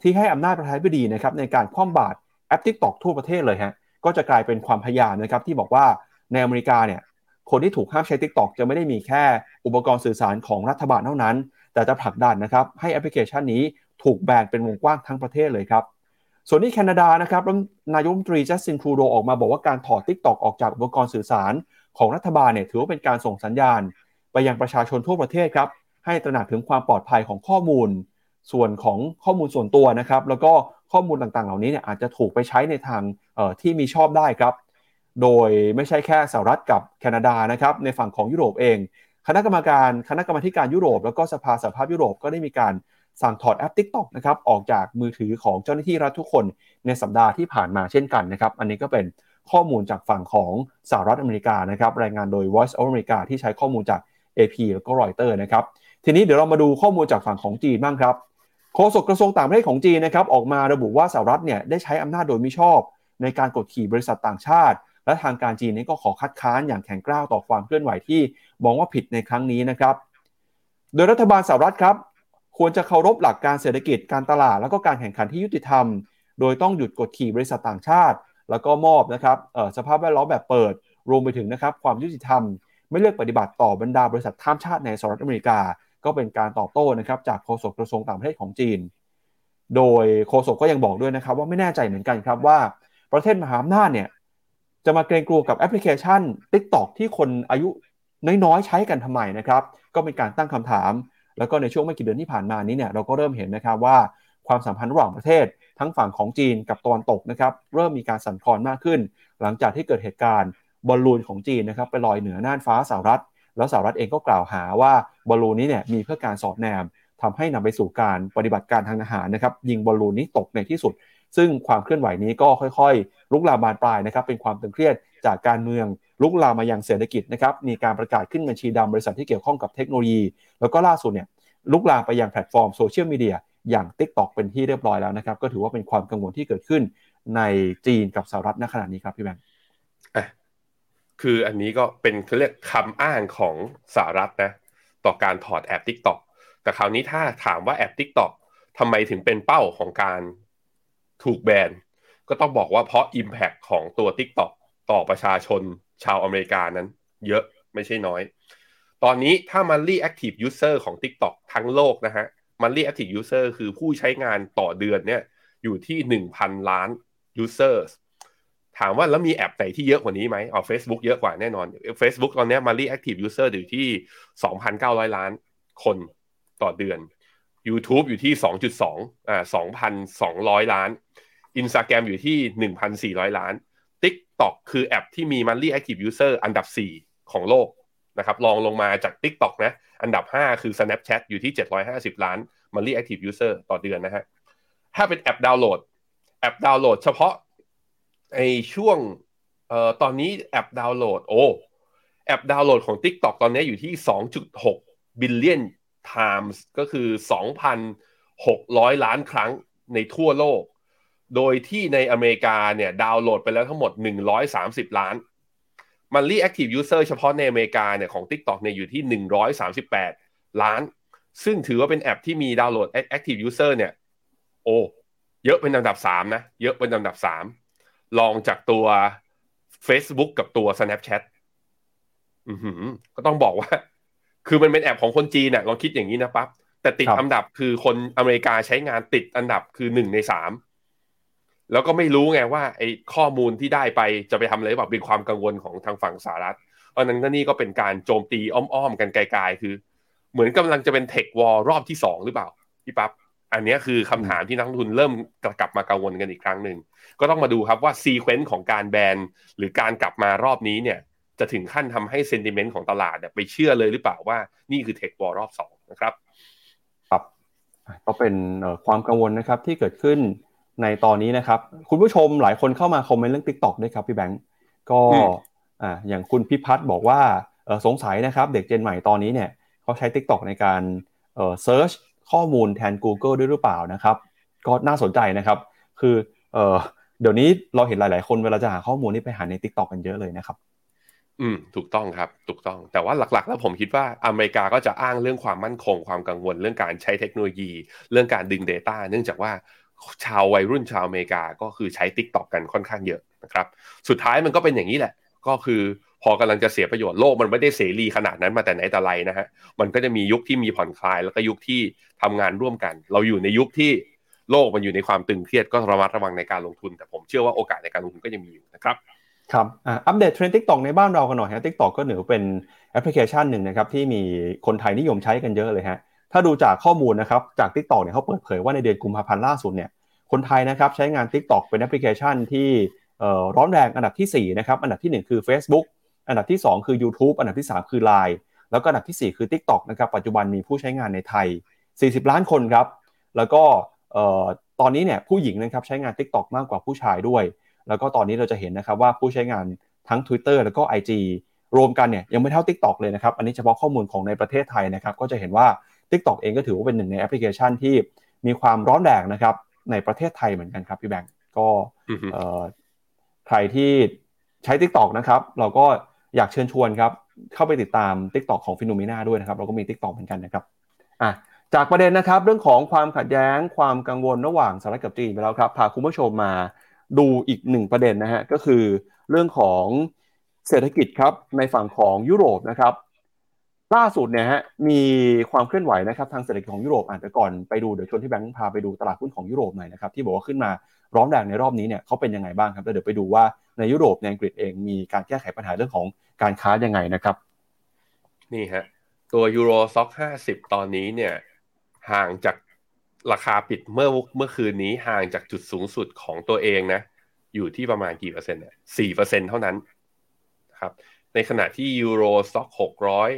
ที่ให้อำนาจประธานาธิบดีนะครับในการคว่ำบาตรแอป TikTok ทั่วประเทศเลยฮะก็จะกลายเป็นความพยายามนะครับที่บอกว่าในอเมริกาเนี่ยคนที่ถูกห้ามใช้ TikTok จะไม่ได้มีแค่อุปกรณ์สื่อสารของรัฐบาลเท่านั้น แต่จะผลักดันนะครับให้แอปพลิเคชันนี้ถูกแบนเป็นวงกว้างทั้งประเทศเลยครับ ส่วนที่แคนาดานะครับนายกรัฐมนตรีจัสตินทรูโดออกมาบอกว่าการถอด TikTok ออกจากอุปกรณ์สื่อสารของรัฐบาลเนี่ยถือว่าเป็นการส่งสัญญาณ ไปยังประชาชนทั่วประเทศครับ ให้ตระหนักถึงความปลอดภัยของข้อมูล ส่วนของข้อมูลส่วนตัวนะครับ แล้วก็ข้อมูลต่างๆ เหล่านี้เนี่ยอาจจะถูกไปใช้ในทางที่มีชอบได้ครับ โดยไม่ใช่แค่สหรัฐกับแคนาดานะครับ ในฝั่งของยุโรปเอง คณะกรรมการคณะกรรมาการยุโรป แล้วก็สภาสหภาพยุโรปก็ได้มีการสั่งถอดแอป TikTok นะครับออกจากมือถือของเจ้าหน้าที่รัฐทุกคนในสัปดาห์ที่ผ่านมาเช่นกันนะครับ อันนี้ก็เป็นข้อมูลจากฝั่งของสหรัฐอเมริกานะครับรายงานโดย Voice of America ที่ใช้ข้อมูลจาก AP แล้วก็ Reuters นะครับ ทีนี้เดี๋ยวเรามาดูข้อมูลจากฝั่งของจีนบ้างครับโฆษกกระทรวงต่างประเทศของจีนนะครับออกมาระบุว่าสหรัฐเนี่ยได้ใช้อำนาจโดยมิชอบ ในการกดขี่บริษัทต่างชาติ และทางการจีนนี้ก็ขอคัดค้านอย่างแข็งกร้าวต่อความเคลื่อนไหวที่มองว่าผิดในครั้งนี้นะครับโดยรัฐบาลสหรัฐครับควรจะเคารพหลักการเศรษฐกิจการตลาด แล้วก็การแข่งขันที่ยุติธรรม โดยต้องหยุดกดขี่บริษัทต่างชาติ แล้วก็มอบนะครับสภาพแวดล้อมแบบเปิด รวมไปถึงนะครับความยุติธรรม ไม่เลือกปฏิบัติต่อบรรดาบริษัทข้ามชาติในสหรัฐอเมริกา ก็เป็นการตอบโต้นะครับจากโฆษกกระทรวงต่างประเทศของจีน โดยโฆษกก็ยังบอกด้วยนะครับว่าไม่แน่ใจเหมือนกันครับว่า ประเทศมหาอำนาจเนี่ยจะมาเกรงกลัวกับแอปพลิเคชัน TikTok ที่คนอายุน้อยๆใช้กันทำไมนะครับ ก็เป็นการตั้งคำถาม แล้วก็ในช่วงไม่กี่เดือนที่ผ่านมานี้เนี่ยเราก็เริ่มเห็นนะครับว่าความสัมพันธ์ระหว่างประเทศ ทั้งฝั่งของจีนกับตะวันตกนะครับเริ่มมีการสั่นคลอนมากขึ้น หลังจากที่เกิดเหตุการณ์ บอลลูนของจีนนะครับไปลอยเหนือน่านฟ้าสหรัฐ แล้วสหรัฐเองก็กล่าวหาว่าบอลลูนนี้เนี่ยมีเพื่อการสอดแนมทำให้นำไปสู่การปฏิบัติการทางทหารนะครับยิงบอลลูนนี้ตกในที่สุด ซึ่งความเคลื่อนไหวนี้ก็ค่อยๆ ลุกลามบานปลายนะครับเป็นความตึงเครียดจากการเมืองลุกลามมายังเศรษฐกิจนะครับมีการประกาศขึ้นบัญชีดำบริษัทที่เกี่ยวข้องกับเทคโนโลยี แล้วก็ล่าสุดเนี่ยลุกลามไปยังแพลตฟอร์มโซเชียลมีเดียอย่าง TikTok เป็นที่เรียบร้อยแล้วนะครับก็ถือว่าเป็นความกังวลที่เกิดขึ้นในจีนกับสหรัฐณขณะนี้ครับพี่แบงค์ คืออันนี้ก็เป็นเขาเรียกคำอ้างของสหรัฐนะ ต่อการถอดแอป TikTok แต่คราวนี้ถ้าถามว่าแอป TikTok ทำไมถึงเป็นเป้าของการถูกแบน ก็ต้องบอกว่าเพราะ Impact ของตัว TikTok ต่อประชาชนชาวอเมริกานั้น เยอะไม่ใช่น้อย ตอนนี้ถ้า Monthly Active User ของ TikTok ทั้งโลกนะฮะ Monthly Active User คือผู้ใช้งานต่อเดือนเนี่ยอยู่ที่ 1,000 ล้าน users ถามว่าแล้วมีแอปไหนที่เยอะกว่านี้ไหมอ๋อ Facebook เยอะกว่าแน่นอน Facebook ตอนนี้ monthly active user อยู่ที่ 2,900 ล้านคนต่อเดือน YouTube อยู่ที่ 2.2อ่า2,200 ล้าน Instagram อยู่ที่ 1,400 ล้าน TikTok คือแอปที่มี monthly active user อันดับ 4 ของโลกนะครับรองลงมาจาก TikTok นะ อันดับ 5 คือ Snapchat อยู่ที่ 750 ล้าน monthly active user ต่อเดือนนะฮะถ้าเป็นแอปดาวน์โหลด แอปดาวน์โหลดเฉพาะ ในช่วงเอ่อตอนนี้แอปดาวน์โหลด โอ้แอปดาวน์โหลดของ TikTok ตอนนี้อยู่ที่ 2.6 billion times ก็คือ 2,600 ล้านครั้งในทั่วโลก โดยที่ในอเมริกาเนี่ยดาวน์โหลดไปแล้วทั้งหมด 130 ล้าน monthly active user เฉพาะในอเมริกาเนี่ยของ TikTok เนี่ยอยู่ที่ 138 ล้าน ซึ่งถือว่าเป็นแอปที่มีดาวน์โหลด active user เนี่ย โอ้ เยอะเป็นอันดับ 3 นะ เยอะเป็นอันดับ 3 ลองจากตัว Facebook กับตัว Snapchat อือหือก็ต้องบอกว่า คือมันเป็นแอปของคนจีนน่ะลองคิดอย่างนี้นะปั๊บแต่ติดครับอันดับคือคนอเมริกาใช้งานติดอันดับคือหนึ่งในสามแล้วก็ไม่รู้ไงว่าไอ้ข้อมูลที่ได้ไปจะไปทำอะไรแบบเป็นความกังวลของทางฝั่งสหรัฐเพราะฉะนั้นก็นี่ก็เป็นการโจมตีอ้อมๆกันไกลๆคือ เหมือนกำลังจะเป็น tech war รอบที่สองหรือเปล่าพี่ปั๊บ อันเนี้ยคือคำถามที่นักลงทุนเริ่มกลับมากังวลกันอีกครั้งหนึ่ง ก็ต้องมาดูครับว่า sequence ของการแบนหรือการกลับมารอบนี้เนี่ยจะถึงขั้นทำให้ sentiment ของตลาดเนี่ยไปเชื่อเลยหรือเปล่าว่านี่คือ tech war รอบสองนะครับ ครับ ก็เป็นเอ่อความกังวลนะครับที่เกิดขึ้นในตอนนี้นะครับ คุณผู้ชมหลายคนเข้ามาคอมเมนต์เรื่อง TikTok ด้วยครับพี่แบงก์ก็อืมอ่าอย่างคุณพิพัฒน์บอกว่าเอ่อสงสัยนะครับ เด็กเจนใหม่ตอนนี้เนี่ยเขาใช้ TikTok ในการเอ่อเซิร์ช ข้อมูลแทน Google ด้วยหรือเปล่านะครับ ก็น่าสนใจนะครับ คือเออเดี๋ยวนี้เราเห็นหลาย ๆ คนเวลาจะหาข้อมูลนี่ไปหาใน TikTok กันเยอะเลยนะครับ อืม ถูกต้องครับ ถูกต้อง แต่ว่าหลัก ๆ แล้วผมคิดว่าอเมริกาก็จะอ้างเรื่องความมั่นคง ความกังวล เรื่องการใช้เทคโนโลยี เรื่องการดึง Data เนื่องจากว่าชาววัยรุ่นชาวอเมริกาก็คือใช้ Tik t o อกกันค่อนข้างเยอะนะครับ สุดท้ายมันก็เป็นอย่างนี้แหละ ก็คือ พอกำลังจะเสียประโยชน์โลกมันไม่ได้เสรีขนาดนั้นมาแต่ไหนแต่ไรนะฮะมันก็จะมียุคที่มีผ่อนคลาย แล้วก็ยุคที่ทำงานร่วมกัน เราอยู่ในยุคที่โลกมันอยู่ในความตึงเครียดก็ระมัดระวังในการลงทุน แต่ผมเชื่อว่าโอกาสในการลงทุนก็ยังมีอยู่นะครับครับอัปเดตเทรนด์ TikTok ในบ้านเรากันหน่อยฮะ TikTok ก็เหนือเป็นแอปพลิเคชันหนึ่งนะครับที่มีคนไทยนิยมใช้กันเยอะเลยฮะถ้าดูจากข้อมูลนะครับจาก TikTok เนี่ยเขาเปิดเผยว่าในเดือนกุมภาพันธ์ล่าสุดเนี่ยคนไทยนะครับใช้งาน TikTok เป็นแอปพลิเคชันที่ร้อนแรงอันดับที่4นะครับอันดับที่ 1 คือ Facebook อันดับที่ 2 คือ YouTube อันดับที่ 3 คือ Line แล้วก็อันดับทีสี่ 4 คือ TikTok นะครับปัจจุบันมีผู้ใช้งานในไทย 40 ล้านคนครับ แล้วก็เอ่อตอนนี้เนี่ยผู้หญิงนะครับใช้งาน TikTok มากกว่าผู้ชายด้วย แล้วก็ตอนนี้เราจะเห็นนะครับว่าผู้ใช้งานทั้ง Twitter แล้วก็ IG รวมกันเนี่ยยังไม่เท่า TikTok เลยนะครับ อันนี้เฉพาะข้อมูลของในประเทศไทยนะครับก็จะเห็นว่า TikTok เองก็ถือว่าเป็นหนึ่งในแอปพลิเคชันที่มีความร้อนแรงนะครับในประเทศไทยเหมือนกันครับพี่แบงก์ก็อือฮึเอ่อใครที่ใช้ TikTok นะครับเราก็ อยากเชิญชวนครับ เข้าไปติดตาม t i k t o กของฟิโนเมนาด้วยนะครับ เราก็มี t i k t o กเหมือนกันนะครับอะจากประเด็นนะครับ เรื่องของความขัดแย้งความกังวลระหว่างสหรัฐกับจีนไปแล้วครับพาคุณผู้ชมมาดูอีกหนึ่งประเด็นนะฮะก็คือเรื่องของเศรษฐกิจครับในฝั่งของยุโรปนะครับ ล่าสุดเนี่ยฮะมีความเคลื่อนไหวนะครับทางเศรษฐกิจของยุโรปอ่านไปก่อนไปดูเดี๋ยวชวนที่แบงค์พาไปดูตลาดหุ้นของยุโรปหน่อยนะครับที่บอกว่าขึ้นมาร้อนแรงในรอบนี้เนี่ยเขาเป็นยังไงบ้างครับแล้วเดี๋ยวไปดูว่าในยุโรปในอังกฤษเองมีการแก้ไขปัญหาเรื่องของการค้ายังไงนะครับนี่ฮะตัวยูโรซ็อกห้าสิบตอนนี้เนี่ยห่างจากราคาปิดเมื่อเมื่อคืนนี้ห่างจากจุดสูงสุดของตัวเองนะอยู่ที่ประมาณกี่เปอร์เซ็นต์เนี่ยสี่เปอร์เซ็นต์เท่านั้นครับในขณะที่ยูโรซ็อกหกร้อย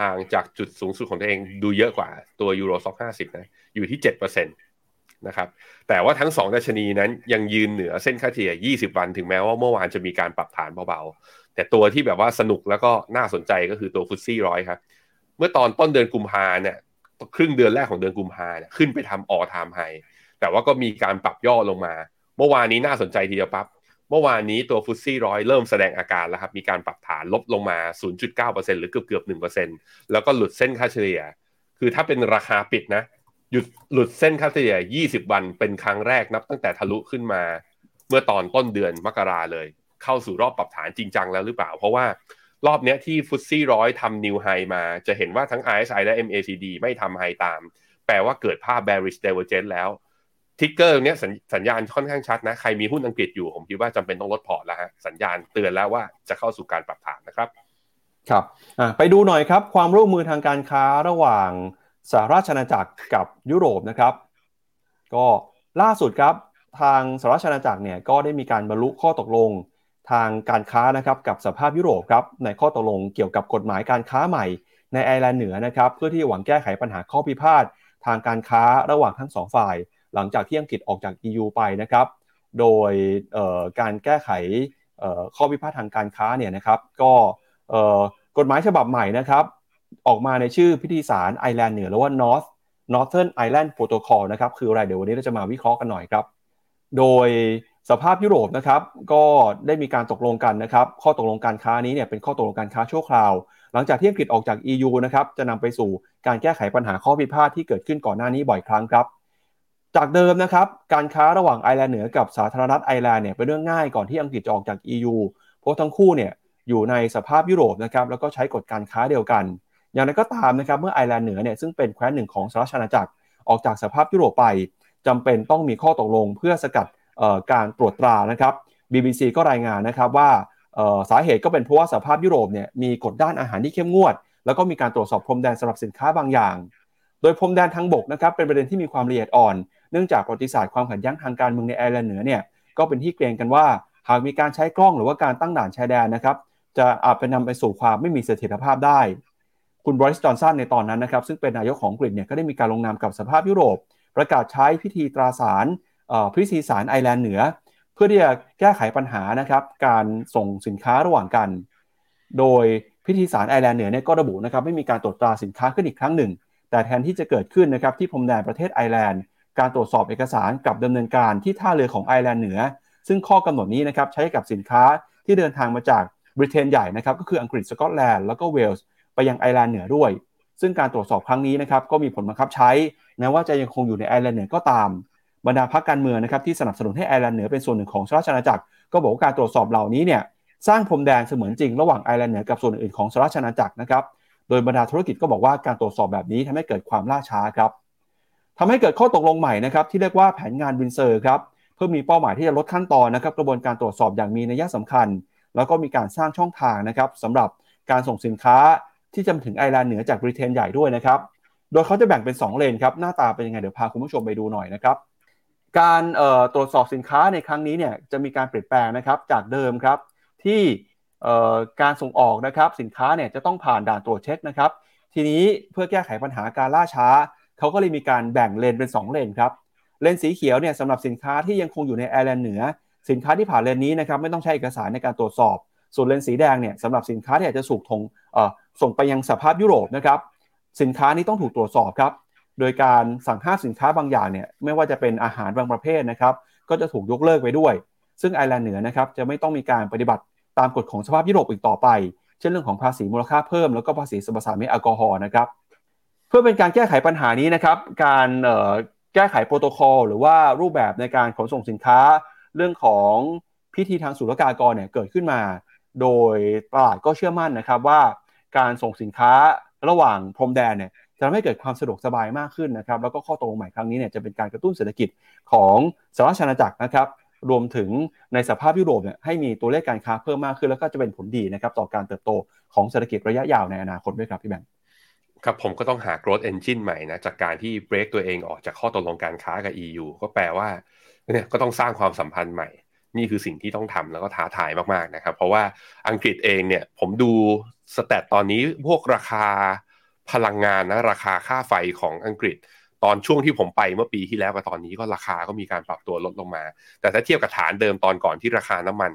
ห่างจากจุดสูงสุดของตัวเองดูเยอะกว่าตัวยูโรซ็อกห้าสิบนะ อยู่ที่เจ็ดเปอร์เซ็นตนะครับ แต่ว่าทั้งสองดัชนีนั้นยังยืนเหนือเส้นค่าเฉลี่ย 20 วันถึงแม้ว่าเมื่อวานจะมีการปรับฐานเบาๆ แต่ตัวที่แบบว่าสนุกแล้วก็น่าสนใจก็คือตัวฟุตซี่ร้อยครับ เมื่อตอนต้นเดือนกุมภาเนี่ยครึ่งเดือนแรกของเดือนกุมภาเนี่ยขึ้นไปทำออทามไฮแต่ว่าก็มีการปรับย่อลงมา เมื่อวานนี้น่าสนใจทีเดียวปั๊บ เมื่อวานนี้ตัวฟุตซี่ร้อยเริ่มแสดงอาการแล้วครับ มีการปรับฐานลบลงมา 0.9%หรือเกือบเกือบ1%แล้วก็หลุดเส้นค่าเฉลี่ย คือถ้าเป็นราคาปิดนะ หยุดหลุดเส้นค่าเฉลี่ย 20 วันเป็นครั้งแรกนับ ตั้งแต่ทะลุขึ้นมา เมื่อตอนต้นเดือนมกราเลย เข้าสู่รอบปรับฐานจริงจังแล้วหรือเปล่า เพราะว่ารอบนี้ที่ฟุตซี่ร้อยทำนิวไฮมา จะเห็นว่าทั้ง RSI และ MACD ไม่ทำไฮตาม แปลว่าเกิดภาพ bearish divergence แล้ว ทิกเกอร์เนี้ยสัญญาณค่อนข้างชัดนะ ใครมีหุ้นอังกฤษอยู่ผมคิดว่าจำเป็นต้องลดพอร์ตแล้วฮะสัญญาณเตือนแล้วว่าจะเข้าสู่การปรับฐานนะครับ ครับไปดูหน่อยครับ ความร่วมมือทางการค้าระหว่างสหราชอาณาจักรกับยุโรปนะครับ ก็ล่าสุดครับทางสหราชอาณาจักรเนี่ยก็ได้มีการบรรลุข้อตกลงทางการค้านะครับกับสภาพยุโรปครับในข้อตกลงเกี่ยวกับกฎหมายการค้าใหม่ ในไอร์แลนด์เหนือนะครับ เพื่อที่หวังแก้ไขปัญหาข้อพิพาททางการค้าระหว่างทั้งสองฝ่าย หลังจากที่อังกฤษออกจาก EU ไปนะครับ โดยการแก้ไขข้อพิพาททางการค้าเนี่ยนะครับ ก็กฎหมายฉบับใหม่นะครับ ออกมาในชื่อพิธีสารไอร์แลนด์เหนือหรือว่า North Northern Ireland Protocol นะครับ คืออะไรเดี๋ยววันนี้เราจะมาวิเคราะห์กันหน่อยครับ โดยสภาพยุโรปนะครับ ก็ได้มีการตกลงกันนะครับ ข้อตกลงการค้านี้เนี่ยเป็นข้อตกลงการค้าชั่วคราว หลังจากที่อังกฤษออกจาก EU นะครับ จะนำไปสู่การแก้ไขปัญหาข้อพิพาทที่เกิดขึ้นก่อนหน้านี้บ่อยครั้งครับ จากเดิมนะครับการค้าระหว่างไอร์แลนด์เหนือกับสาธารณรัฐไอร์แลนด์เนี่ยเป็นเรื่องง่ายก่อนที่อังกฤษจะออกจาก EU เพราะทั้งคู่เนี่ยอยู่ในสหภาพยุโรปนะครับแล้วก็ใช้กฎการค้าเดียวกัน อย่างไรก็ตามนะครับเมื่อไอร์แลนด์เหนือเนี่ยซึ่งเป็นแคว้นหนึ่งของสหราชอาณาจักรออกจากสหภาพยุโรปไปจำเป็นต้องมีข้อตกลงเพื่อสกัดการตรวจตรานะครับ BBC ก็รายงานนะครับว่าสาเหตุก็เป็นเพราะว่าสภาพยุโรปเนี่ยมีกฎด้านอาหารที่เข้มงวด แล้วก็มีการตรวจสอบพรมแดนสำหรับสินค้าบางอย่าง โดยพรมแดนทางบกนะครับเป็นประเด็นที่มีความละเอียดอ่อน เนื่องจากประวัติศาสตร์ความขัดแย้งทางการเมืองในไอร์แลนด์เหนือเนี่ยก็เป็นที่เกรงกันว่าหากมีการใช้กล้องหรือว่าการตั้งด่านชายแดนนะครับจะอาจเป็นนำไปสู่ความไม่มีเสถียรภาพได้ คุณบริสจอนสันในตอนนั้นนะครับซึ่งเป็นนายกของอังกฤษเนี่ยก็ได้มีการลงนามกับสภาพยุโรป ประกาศใช้พิธีตราสารพิธีสารไอร์แลนด์เหนือ เพื่อที่จะแก้ไขปัญหานะครับการส่งสินค้าระหว่างกัน โดยพิธีสารไอร์แลนด์เหนือเนี่ยก็ระบุนะครับไม่มีการตรวจตราสินค้าขึ้นอีกครั้งหนึ่ง แต่แทนที่จะเกิดขึ้นนะครับที่พรมแดนประเทศไอร์แลนด์ การตรวจสอบเอกสารกับดำเนินการที่ท่าเรือของไอร์แลนด์เหนือ ซึ่งข้อกำหนดนี้นะครับใช้กับสินค้าที่เดินทางมาจากบริเตนใหญ่นะครับก็คืออังกฤษสกอตแลนด์แล้วก็เวลส์ไปยังไอร์แลนด์เหนือด้วย ซึ่งการตรวจสอบครั้งนี้นะครับก็มีผลบังคับใช้แม้ว่าจะยังคงอยู่ในไอร์แลนด์เหนือก็ตามบรรดาพรรคการเมืองนะครับที่สนับสนุนให้ไอร์แลนด์เหนือเป็นส่วนหนึ่งของราชอาณาจักร ก็บอกว่าการตรวจสอบเหล่านี้เนี่ยสร้างพรมแดนเสมือนจริงระหว่างไอร์แลนด์เหนือกับส่วนอื่นของราชอาณาจักรนะครับโดยบรรดาธุรกิจก็บอกว่าการตรวจสอบแบบนี้ทำให้เกิดความล่าช้าครับ ทำให้เกิดข้อตกลงใหม่นะครับที่เรียกว่าแผนงานวินด์เซอร์ครับเพื่อมีเป้าหมายที่จะลดขั้นตอนนะครับกระบวนการตรวจสอบอย่างมีนัยสำคัญ แล้วก็มีการสร้างช่องทางนะครับสำหรับการส่งสินค้าที่จะถึงไอร์แลนด์เหนือจากบริเตนใหญ่ด้วยนะครับโดยเขาจะแบ่งเป็น 2 เลนครับหน้าตาเป็นยังไงเดี๋ยวพาคุณผู้ชมไปดูหน่อยนะครับการตรวจสอบสินค้าในครั้งนี้เนี่ยจะมีการเปลี่ยนแปลงนะครับจากเดิมครับที่การส่งออกนะครับสินค้าเนี่ยจะต้องผ่านด่านตรวจเช็คนะครับทีนี้เพื่อแก้ไขปัญหาการล่าช้า เขาก็เลยมีการแบ่งเลนเป็น 2 เลนครับ เลนสีเขียวเนี่ยสำหรับสินค้าที่ยังคงอยู่ในไอร์แลนด์เหนือ สินค้าที่ผ่านเลนนี้นะครับไม่ต้องใช้เอกสารในการตรวจสอบ ส่วนเลนสีแดงเนี่ยสำหรับสินค้าที่อาจจะสูกทงส่งไปยังสภาพยุโรปนะครับสินค้านี้ต้องถูกตรวจสอบครับ โดยการสั่งห้ามสินค้าบางอย่างเนี่ยไม่ว่าจะเป็นอาหารบางประเภทนะครับก็จะถูกยกเลิกไปด้วย ซึ่งไอร์แลนด์เหนือนะครับจะไม่ต้องมีการปฏิบัติตามกฎของสภาพยุโรปอีกต่อไป เช่นเรื่องของภาษีมูลค่าเพิ่มแล้วก็ภาษีสรรพสามิตแอลกอฮอล์นะครับ เพื่อเป็นการแก้ไขปัญหานี้นะครับ การแก้ไขโปรโตคอลหรือว่ารูปแบบในการขนส่งสินค้าเรื่องของพิธีทางศุลกากรเนี่ยเกิดขึ้นมา โดยตลาดก็เชื่อมั่นนะครับว่า การส่งสินค้าระหว่างพรมแดนเนี่ยจะทำให้เกิดความสะดวกสบายมากขึ้นนะครับ แล้วก็ข้อตกลงใหม่ครั้งนี้เนี่ยจะเป็นการกระตุ้นเศรษฐกิจของสหรัฐอาณาจักรนะครับรวมถึงในสภาพยุโรปเนี่ยให้มีตัวเลขการค้าเพิ่มมากขึ้น แล้วก็จะเป็นผลดีนะครับต่อการเติบโตของเศรษฐกิจระยะยาวในอนาคตด้วยครับพี่แบงค์ ครับผมก็ต้องหา growth engine ใหม่นะจากการที่ break ตัวเองออกจากข้อตกลงการค้ากับ EU ก็แปลว่าเนี่ยก็ต้องสร้างความสัมพันธ์ใหม่ นี่คือสิ่งที่ต้องทำแล้วก็ท้าทายมากๆนะครับ เพราะว่าอังกฤษเองเนี่ยผมดูสแตทตอนนี้พวกราคาพลังงานนะราคาค่าไฟของอังกฤษ ตอนช่วงที่ผมไปเมื่อปีที่แล้วกับตอนนี้ก็ราคาก็มีการปรับตัวลดลงมา แต่ถ้าเทียบกับฐานเดิมตอนก่อนที่ราคาน้ำมัน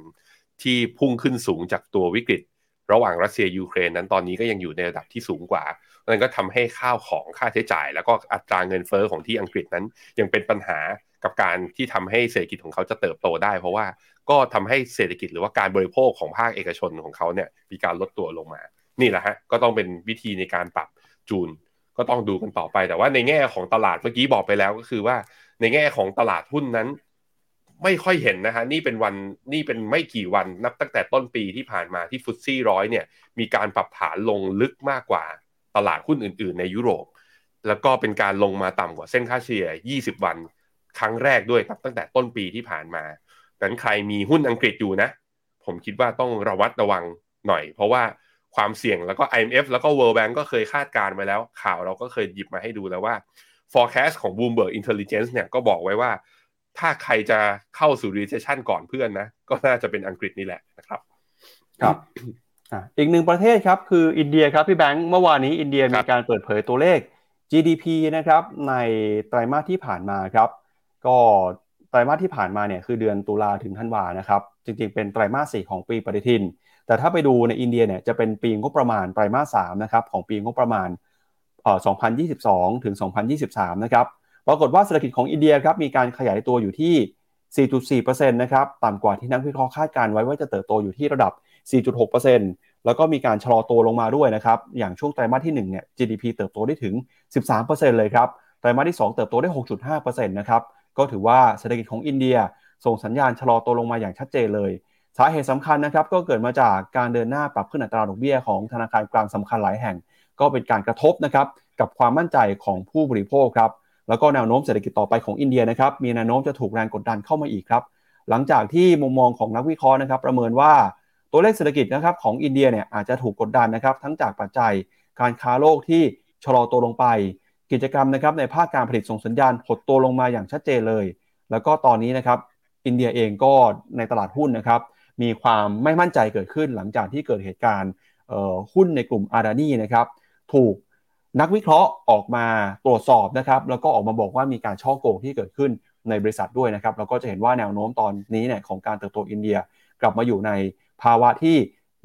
ที่พุ่งขึ้นสูงจากตัววิกฤต ระหว่างรัสเซียยูเครนนั้นตอนนี้ก็ยังอยู่ในระดับที่สูงกว่านั่นก็ทำให้ข้าวของค่าใช้จ่าย แล้วก็อัตราเงินเฟอ้อของที่อังกฤษนั้น ยังเป็นปัญหากับการที่ทำให้เศรษฐกิจของเขาจะเติบโตได้ เพราะว่าก็ทำให้เศรษฐกิจหรือว่าการบริโภคของภาคเอกชนของเขาเนี่ยมีการลดตัวลงมา นี่แหละฮะก็ต้องเป็นวิธีในการปรับจูน ก็ต้องดูกันต่อไป แต่ว่าในแง่ของตลาดเมื่อกี้บอกไปแล้วก็คือว่า ในแง่ของตลาดหุ้นนั้น ไม่ค่อยเห็นนะฮะนี่เป็นวันนี่เป็นไม่กี่วันนับตั้งแต่ต้นปีที่ผ่านมาที่ฟุตซี่ร้อยเนี่ยมีการปรับฐานลงลึกมากกว่าตลาดหุ้นอื่น ๆ ในยุโรป แล้วก็เป็นการลงมาต่ำกว่าเส้นค่าเฉลี่ย 20 วันครั้งแรกด้วยครับตั้งแต่ต้นปีที่ผ่านมาดังนั้นใครมีหุ้นอังกฤษอยู่นะ ผมคิดว่าต้องระวัดระวังหน่อย เพราะว่าความเสี่ยงแล้วก็ IMF แล้วก็ World Bank ก็เคยคาดการไว้แล้ว ข่าวเราก็เคยหยิบมาให้ดูแล้วว่า forecast ของ Bloomberg Intelligence เนี่ยก็บอกไว้ว่า ถ้าใครจะเข้าสู่ recession ก่อนเพื่อนนะ ก็น่าจะเป็นอังกฤษนี่แหละนะครับ ครับอีกหนึ่งประเทศครับคืออินเดียครับพี่แบงค์เมื่อวานนี้อินเดียมีการเปิดเผยตัวเลข GDP นะครับในไตรมาสที่ผ่านมาครับ ก็ไตรมาสที่ผ่านมาเนี่ยคือเดือนตุลาถึงธันวานะครับจริงๆเป็นไตรมาสสี่ของปีปฏิทิน แต่ถ้าไปดูในอินเดียเนี่ยจะเป็นปีงบประมาณไตรมาสสามนะครับของปีงบประมาณเอ่อ2022 ถึง 2023 นะครับ ปรากฏว่าเศรษฐกิจของอินเดียครับมีการขยายตัวอยู่ที่ 4.4%นะครับต่ำกว่าที่นักวิเคราะห์คาดการไว้ว่าจะเติบโตอยู่ที่ระดับ 4.6%แล้วก็มีการชะลอตัวลงมาด้วยนะครับ อย่างช่วงไตรมาสที่ 1 เนี่ย GDP เติบโตได้ถึง 13%เลยครับ ไตรมาสที่ 2 เติบโตได้ 6.5%นะครับ ก็ถือว่าเศรษฐกิจของอินเดีย ส่งสัญญาณชะลอตัวลงมาอย่างชัดเจนเลย สาเหตุสำคัญนะครับ ก็เกิดมาจากการเดินหน้าปรับขึ้นอัตราดอกเบี้ยของธนาคารกลางสำคัญหลายแห่ง ก็เป็นการกระทบนะครับ กับความมั่นใจของผู้บริโภคครับ แล้วก็แนวโน้มเศรษฐกิจต่อไปของอินเดียนะครับมีแนวโน้มจะถูกแรงกดดันเข้ามาอีกครับหลังจากที่มุมมองของนักวิเคราะห์นะครับประเมินว่าตัวเลขเศรษฐกิจนะครับของอินเดียเนี่ยอาจจะถูกกดดันนะครับทั้งจากปัจจัยการค้าโลกที่ชะลอตัวลงไป กิจกรรมนะครับในภาคการผลิตส่งสัญญาณหดตัวลงมาอย่างชัดเจนเลย แล้วก็ตอนนี้นะครับอินเดียเองก็ในตลาดหุ้นนะครับมีความไม่มั่นใจเกิดขึ้นหลังจากที่เกิดเหตุการณ์หุ้นในกลุ่มอดานีนะครับถูก นักวิเคราะห์ออกมาตรวจสอบนะครับแล้วก็ออกมาบอกว่ามีการช่อโกงที่เกิดขึ้นในบริษัทด้วยนะครับแล้วก็จะเห็นว่าแนวโน้มตอนนี้เนี่ยของการเติบโตอินเดีย กลับมาอยู่ในภาวะที่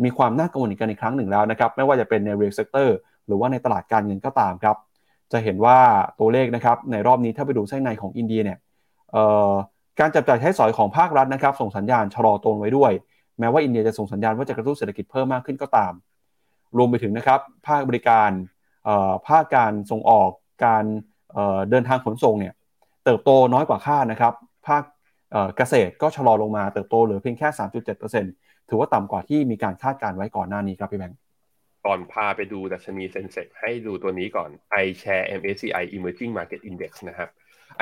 มีความน่ากังวลกันอีกครั้งหนึ่งแล้วนะครับไม่ว่าจะเป็นใน real sector หรือว่าในตลาดการเงินก็ตามครับจะเห็นว่าตัวเลขนะครับในรอบนี้ถ้าไปดูไส้ในของอินเดียเนี่ยการจับจ่ายใช้สอยของภาครัฐนะครับ ส่งสัญญาณชะลอตัวไว้ด้วย แม้ว่าอินเดียจะส่งสัญญาณว่าจะกระตุ้นเศรษฐกิจเพิ่มมากขึ้นก็ตาม รวมไปถึงนะครับภาคบริการ ภาคการส่งออกการเดินทางขนส่งเนี่ยเติบโตน้อยกว่าคาดนะครับ ภาคเกษตรก็ชะลอลงมาเติบโตเหลือเพียงแค่ 3.7%ถือว่าต่ำกว่าที่มีการคาดการไว้ก่อนหน้านี้ครับพี่แบงค์ก่อนพาไปดูดัชนีเซนเซกให้ดูตัวนี้ก่อน iShare MSCI Emerging Market Index นะครับ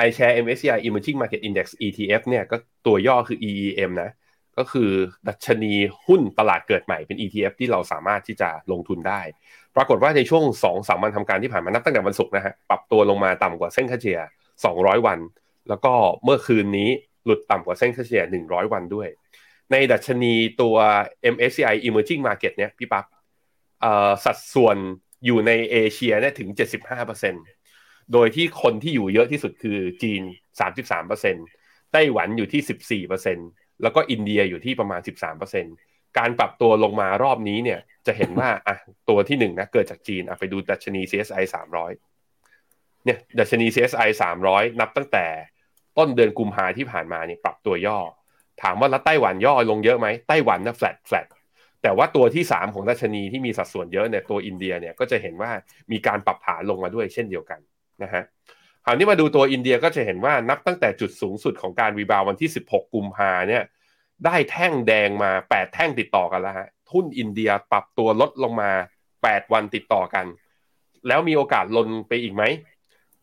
iShare MSCI Emerging Market Index ETF เนี่ยก็ตัวย่อคือ EEM นะ ก็คือดัชนีหุ้นตลาดเกิดใหม่เป็น ETF ที่เราสามารถที่จะลงทุนได้ ปรากฏว่าในช่วง2อสวันทำการที่ผ่านมานับตั้งแต่วันศุกร์นะฮะปรับตัวลงมาต่ำกว่าเส้นค่าเฉลี่ย200 วัน แล้วก็เมื่อคืนนี้หลุดต่ำกว่าเส้นค่าเฉลี่ย100 วันด้วย ในดัชนีตัว MSCI Emerging Market เนี่ยพี่ปั๊บสัดส่วนอยู่ในเอเชียเนี่ยถึง 75%โดยที่คนที่อยู่เยอะที่สุดคือจีน 33%ไต้หวันอยู่ที่ 14% แล้วก็อินเดียอยู่ที่ประมาณ 13%การปรับตัวลงมารอบนี้เนี่ยจะเห็นว่าอะตัวที่หนึ่งนะเกิดจากจีนอะไปดูดัชนี CSI 300เนี่ยดัชนี CSI 300 นับตั้งแต่ต้นเดือนกุมภาที่ผ่านมาเนี่ยปรับตัวย่อ ถามว่าแล้วไต้หวันย่อลงเยอะไหมไต้หวันนะ flat flat แต่ว่าตัวที่ 3 ของดัชนีที่มีสัดส่วนเยอะเนี่ยตัวอินเดียเนี่ยก็จะเห็นว่ามีการปรับฐานลงมาด้วยเช่นเดียวกันนะฮะ คราวนี้มาดูตัวอินเดียก็จะเห็นว่านับตั้งแต่จุดสูงสุดของการวีบาววันที่ 16 กุมภาเนี่ย ได้แท่งแดงมา 8 แท่งติดต่อกันแล้วฮะทุนอินเดียปรับตัวลดลงมา 8 วันติดต่อกัน แล้วมีโอกาสลนไปอีกไหม